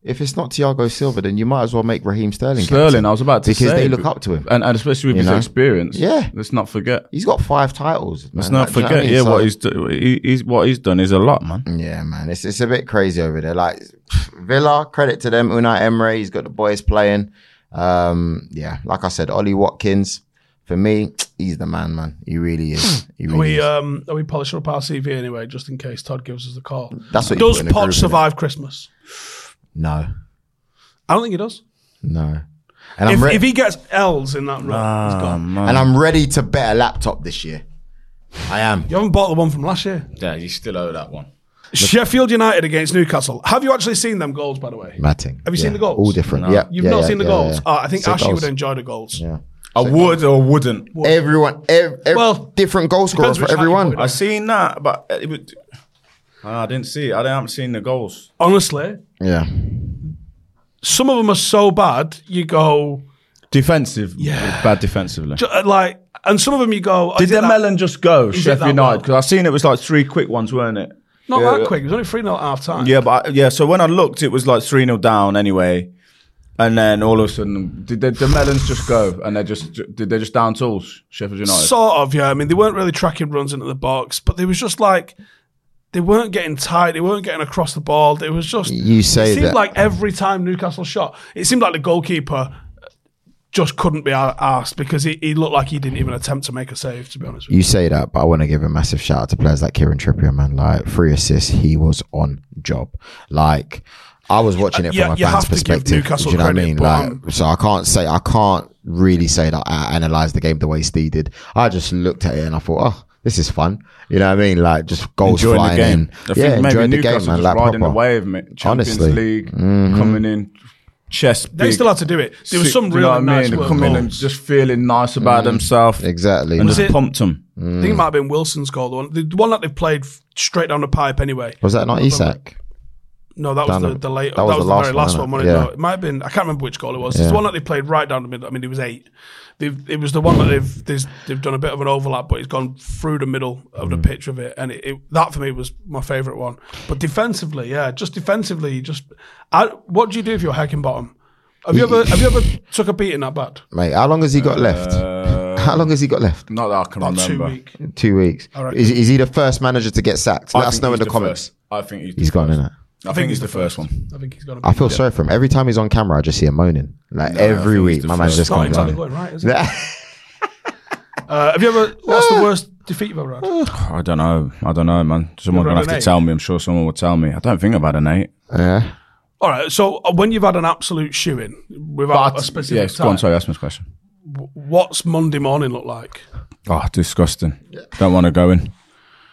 if it's not Thiago Silva, then you might as well make Raheem Sterling. Sterling, captain. I was about to because say because they look up to him. and, and especially with You his know? experience. Yeah. let's not forget. He's got five titles. Let's not Like, do you know forget. I mean? Yeah, So- what he's do- he, he's what he's done is a lot, man. Yeah, man, it's it's a bit crazy over there. Like Villa, credit to them. Unai Emery, he's got the boys playing. Um, yeah, like I said, Ollie Watkins. For me, he's the man, man. He really is. He Are really we is. um are we polishing up our CV anyway, just in case Todd gives us the call? That's what Does put in the Poch innit? survive Christmas? No, I don't think he does. no. And I'm If, re- if he gets L's in that run, he's gone. and I'm ready to bet a laptop this year. I am. You haven't bought the one from last year. Yeah, you still owe that one. Sheffield United against Newcastle. Have you actually seen them goals, by the way? Matting. Have you seen the goals? All different. Yeah. You've yeah, not yeah, seen the yeah, goals. yeah. Oh, I think Sick Ashley goals. would enjoy the goals. Yeah. I would or wouldn't. Everyone, ev- ev- Well, different goal scorers depends for which hat you everyone. put it I seen that, but it would. Ah, I didn't see it. I haven't seen the goals. Honestly, Yeah. some of them are so bad. You go Defensive, yeah, bad defensively. ju- uh, like, and some of them you go. Did the that- melon just go? it Sheffield that United well? because I seen it was like three quick ones, weren't it? Not Yeah. that quick. It was only three 0 at half time. Yeah, but I, yeah. So when I looked, it was like three 0 down anyway, and then all of a sudden, did the, the melons just go? And they just did they just down tools? Sheffield United. Sort of, yeah. I mean, they weren't really tracking runs into the box, but they was just like they weren't getting tight. They weren't getting across the ball. It was just You say it seemed that- like every time Newcastle shot, it seemed like the goalkeeper just couldn't be asked because he, he looked like he didn't even attempt to make a save. To be honest with you, You say that, but I want to give a massive shout out to players like Kieran Trippier, man. Like three assists, he was on job. Like I was watching it Yeah, from a fan's have to give perspective. Do you know what I mean? Like, um, so I can't say I can't really say that I analysed the game the way Steve did. I just looked at it and I thought, oh, this is fun. You know what I mean? Like just goals Enjoying the flying game. in. I think yeah, maybe enjoyed the game, man. just Like riding proper. the wave, mate. Champions Honestly. Mm-hmm. League coming in. chest. They big, still had to do it. There was some do you know really I nice mean? They work come in and just feeling nice about themselves Exactly. and Was just it- pumped them. I think it might have been Wilson's goal, the one, the one that they played straight down the pipe anyway. Was that not Isak? No, that was the, the- the late. that was the the last very one, last innit? one. wasn't it? Yeah. No, it might have been. I can't remember which goal it was. It's the one that they played right down the middle. I mean, it was eight. They've, it was the one that they've they've, they've done a bit of an overlap, but it's gone through the middle of Mm. the pitch of it, and it, it, that for me was my favourite one. But defensively, yeah, just defensively, just I, what do you do if you're Heckingbottom? Have you ever have you ever took a beating that bad? Mate, how long has he got left? Uh, How long has he got left? not that I can About two remember. weeks. Two weeks. Is, is he the first manager to get sacked? Let us know in he's the comments. first. I think he's, He's the gone, first. innit? I, think he's the first one. I think he's got. I feel sorry for him. Every time he's on camera, I just see him moaning. Like every week, my man's just Not gone entirely down. going right, is it? Uh, have you ever? What's the worst defeat you've ever had? I don't know. I don't know, man. Someone Never gonna have an to tell me. I'm sure someone will tell me. I don't think I've had an eight. Yeah. All right. So uh, when you've had an absolute shoeing without a specific yeah, time, go on. Sorry, ask me a question. what's Monday morning look like? Oh, disgusting. Don't want to go in.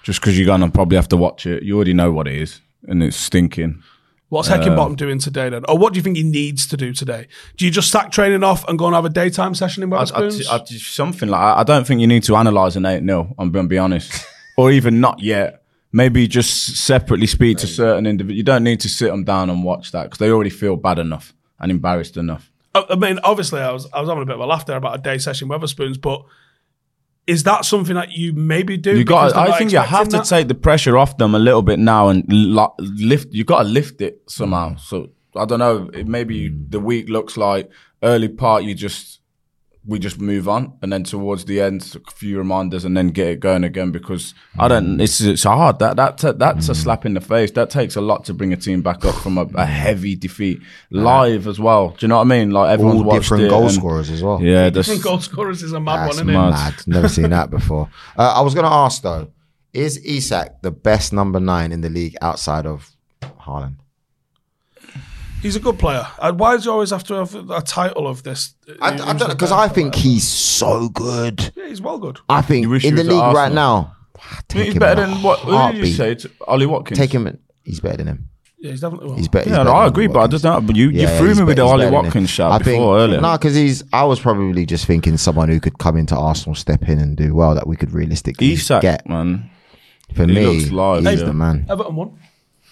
Just because you're gonna probably have to watch it. You already know what it is, and it's stinking. What's Uh, Heckingbottom doing today then? Or what do you think he needs to do today? Do you just sack training off and go and have a daytime session in I, I, Wetherspoons? I, something like I, I don't think you need to analyze an eight 0 I'm going to be honest, or even not yet. Maybe just separately speak to certain individuals. You don't need to sit them down and watch that because they already feel bad enough and embarrassed enough. I, I mean, obviously, I was I was having a bit of a laugh there about a day session in Wetherspoons, but is that something that you maybe do? You got. I think you have to that? take the pressure off them a little bit now and lo- lift. You got to lift it somehow. So I don't know. It, maybe mm. the week looks like early part. You just we just move on, and then towards the end, a few reminders, and then get it going again. Because I don't. It's it's hard. That that that's a slap in the face. That takes a lot to bring a team back up from a, a heavy defeat live as well. Do you know what I mean? Like everyone's All watched different it goal and- scorers as well. Yeah, that's, Different goal scorers is a mad That's one, isn't it? mad. Never seen that before. Uh, I was going to ask though, is Isak the best number nine in the league outside of Haaland? He's a good player. Uh, why do you always have to have a title of this? I, I because I think he's so good. Yeah, he's well good. I think in the was at league right Arsenal. now, take he's him better than what? Who did you heartbeat. say? It's Ollie Watkins. Take him. in- He's better than him. Yeah, he's definitely well. He's better. Yeah, he's no, better I agree, but I just don't. But you, you threw he's me with the he's Ollie better than. Watkins shout I before think, earlier. No, because he's. I was probably just thinking someone who could come into Arsenal, step in, and do well that we could realistically Isak, get. man. For he me, looks live, he's yeah. the man. Everton won.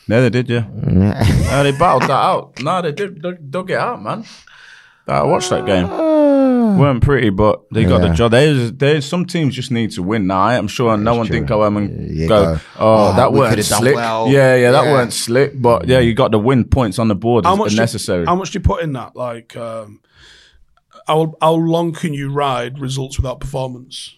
Yeah, they did, yeah. yeah they battled that out. No, they did. Dug, dug it out, man. I watched that game. weren't pretty, but they got the job. There's, there's some teams just need to win now. I'm sure no one true. think I am and Yeah, go, go, oh, "Oh, that we weren't could've done slick. well." Yeah, yeah, that Yeah. weren't slick. But yeah, you got the win points on the board. How It's much do- necessary. how much do you put in that? Like, um, how how long can you ride results without performance?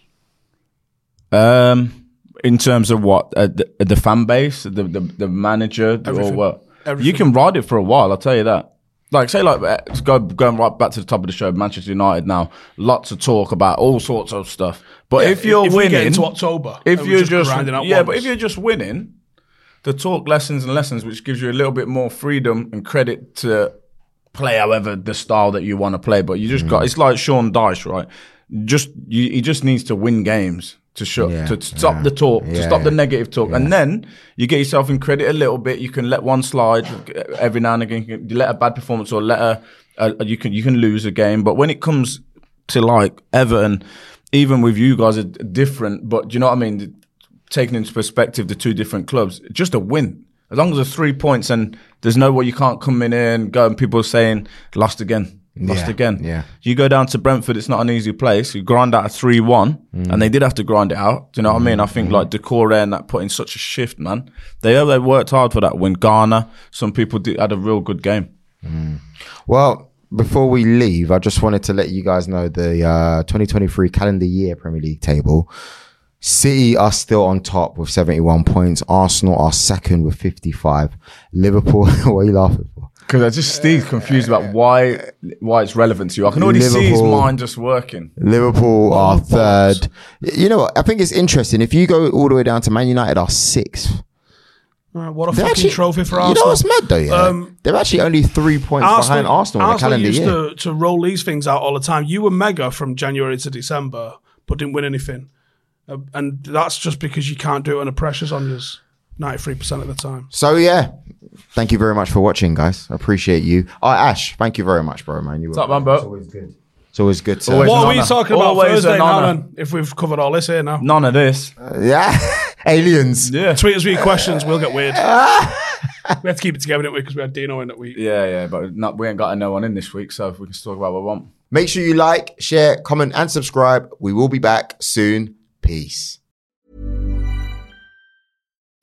Um, in terms of what uh, the, the fan base, the the, the manager, or Everything. what? Everything. You can ride it for a while. I'll tell you that. Like say like uh, go going right back to the top of the show, Manchester United now. Lots of talk about all sorts of stuff. But if you're if we winning, get into October, if and we're you're just, grinding out yeah, ones, but if you're just winning, the talk lessons and lessons, which gives you a little bit more freedom and credit to play however the style that you want to play. But you just Mm. got it's like Sean Dyche, right? Just you, he just needs to win games to show Yeah, to stop yeah. the talk, to Yeah, stop the negative talk, and then you get yourself in credit a little bit. You can let one slide every now and again. You let a bad performance or let a, a you can you can lose a game. But when it comes to like Everton, even with you guys are different. But do you know what I mean? Taking into perspective the two different clubs, just a win. As long as there's three points and there's no way you can't come in and go and people saying lost again, lost Yeah, again. yeah. You go down to Brentford, it's not an easy place. You grind out a three one, Mm. and they did have to grind it out. Do you know what I mean? I think like Doucouré and that put in such a shift, man. They they worked hard for that win. Garner, some people did, had a real good game. Well, before we leave, I just wanted to let you guys know the uh, 2023 calendar year Premier League table. City are still on top with 71 points. Arsenal are second with 55. Liverpool, what are you laughing? Because I just Steve's confused about why why it's relevant to you. I can already see his Liverpool- mind just working. Liverpool are third. You know what? I think it's interesting. If you go all the way down to Man United are sixth. Uh, what a They're fucking trophy for You know Arsenal. what's mad though? Yeah, Um, they're actually only three points behind Arsenal in the calendar used year. to, to roll these things out all the time. You were mega from January to December, but didn't win anything. Uh, and that's just because you can't do it when the pressure's on you. 93% of the time. So yeah, thank you very much for watching, guys. I appreciate you. Oh, Ash, thank you very much, bro, man. You What's up, man, bro? It's always good. It's always good to. Always What are we talking about Always Thursday an now honour. then? If we've covered all this here now. None of this. Uh, yeah, aliens. Yeah. Tweet us with your questions, we'll get weird. we have to keep it together, didn't we? Because we had Dino in that week. Yeah, yeah, but not, we ain't got no one in this week, so we can still talk about what we want. Make sure you like, share, comment, and subscribe. We will be back soon. Peace.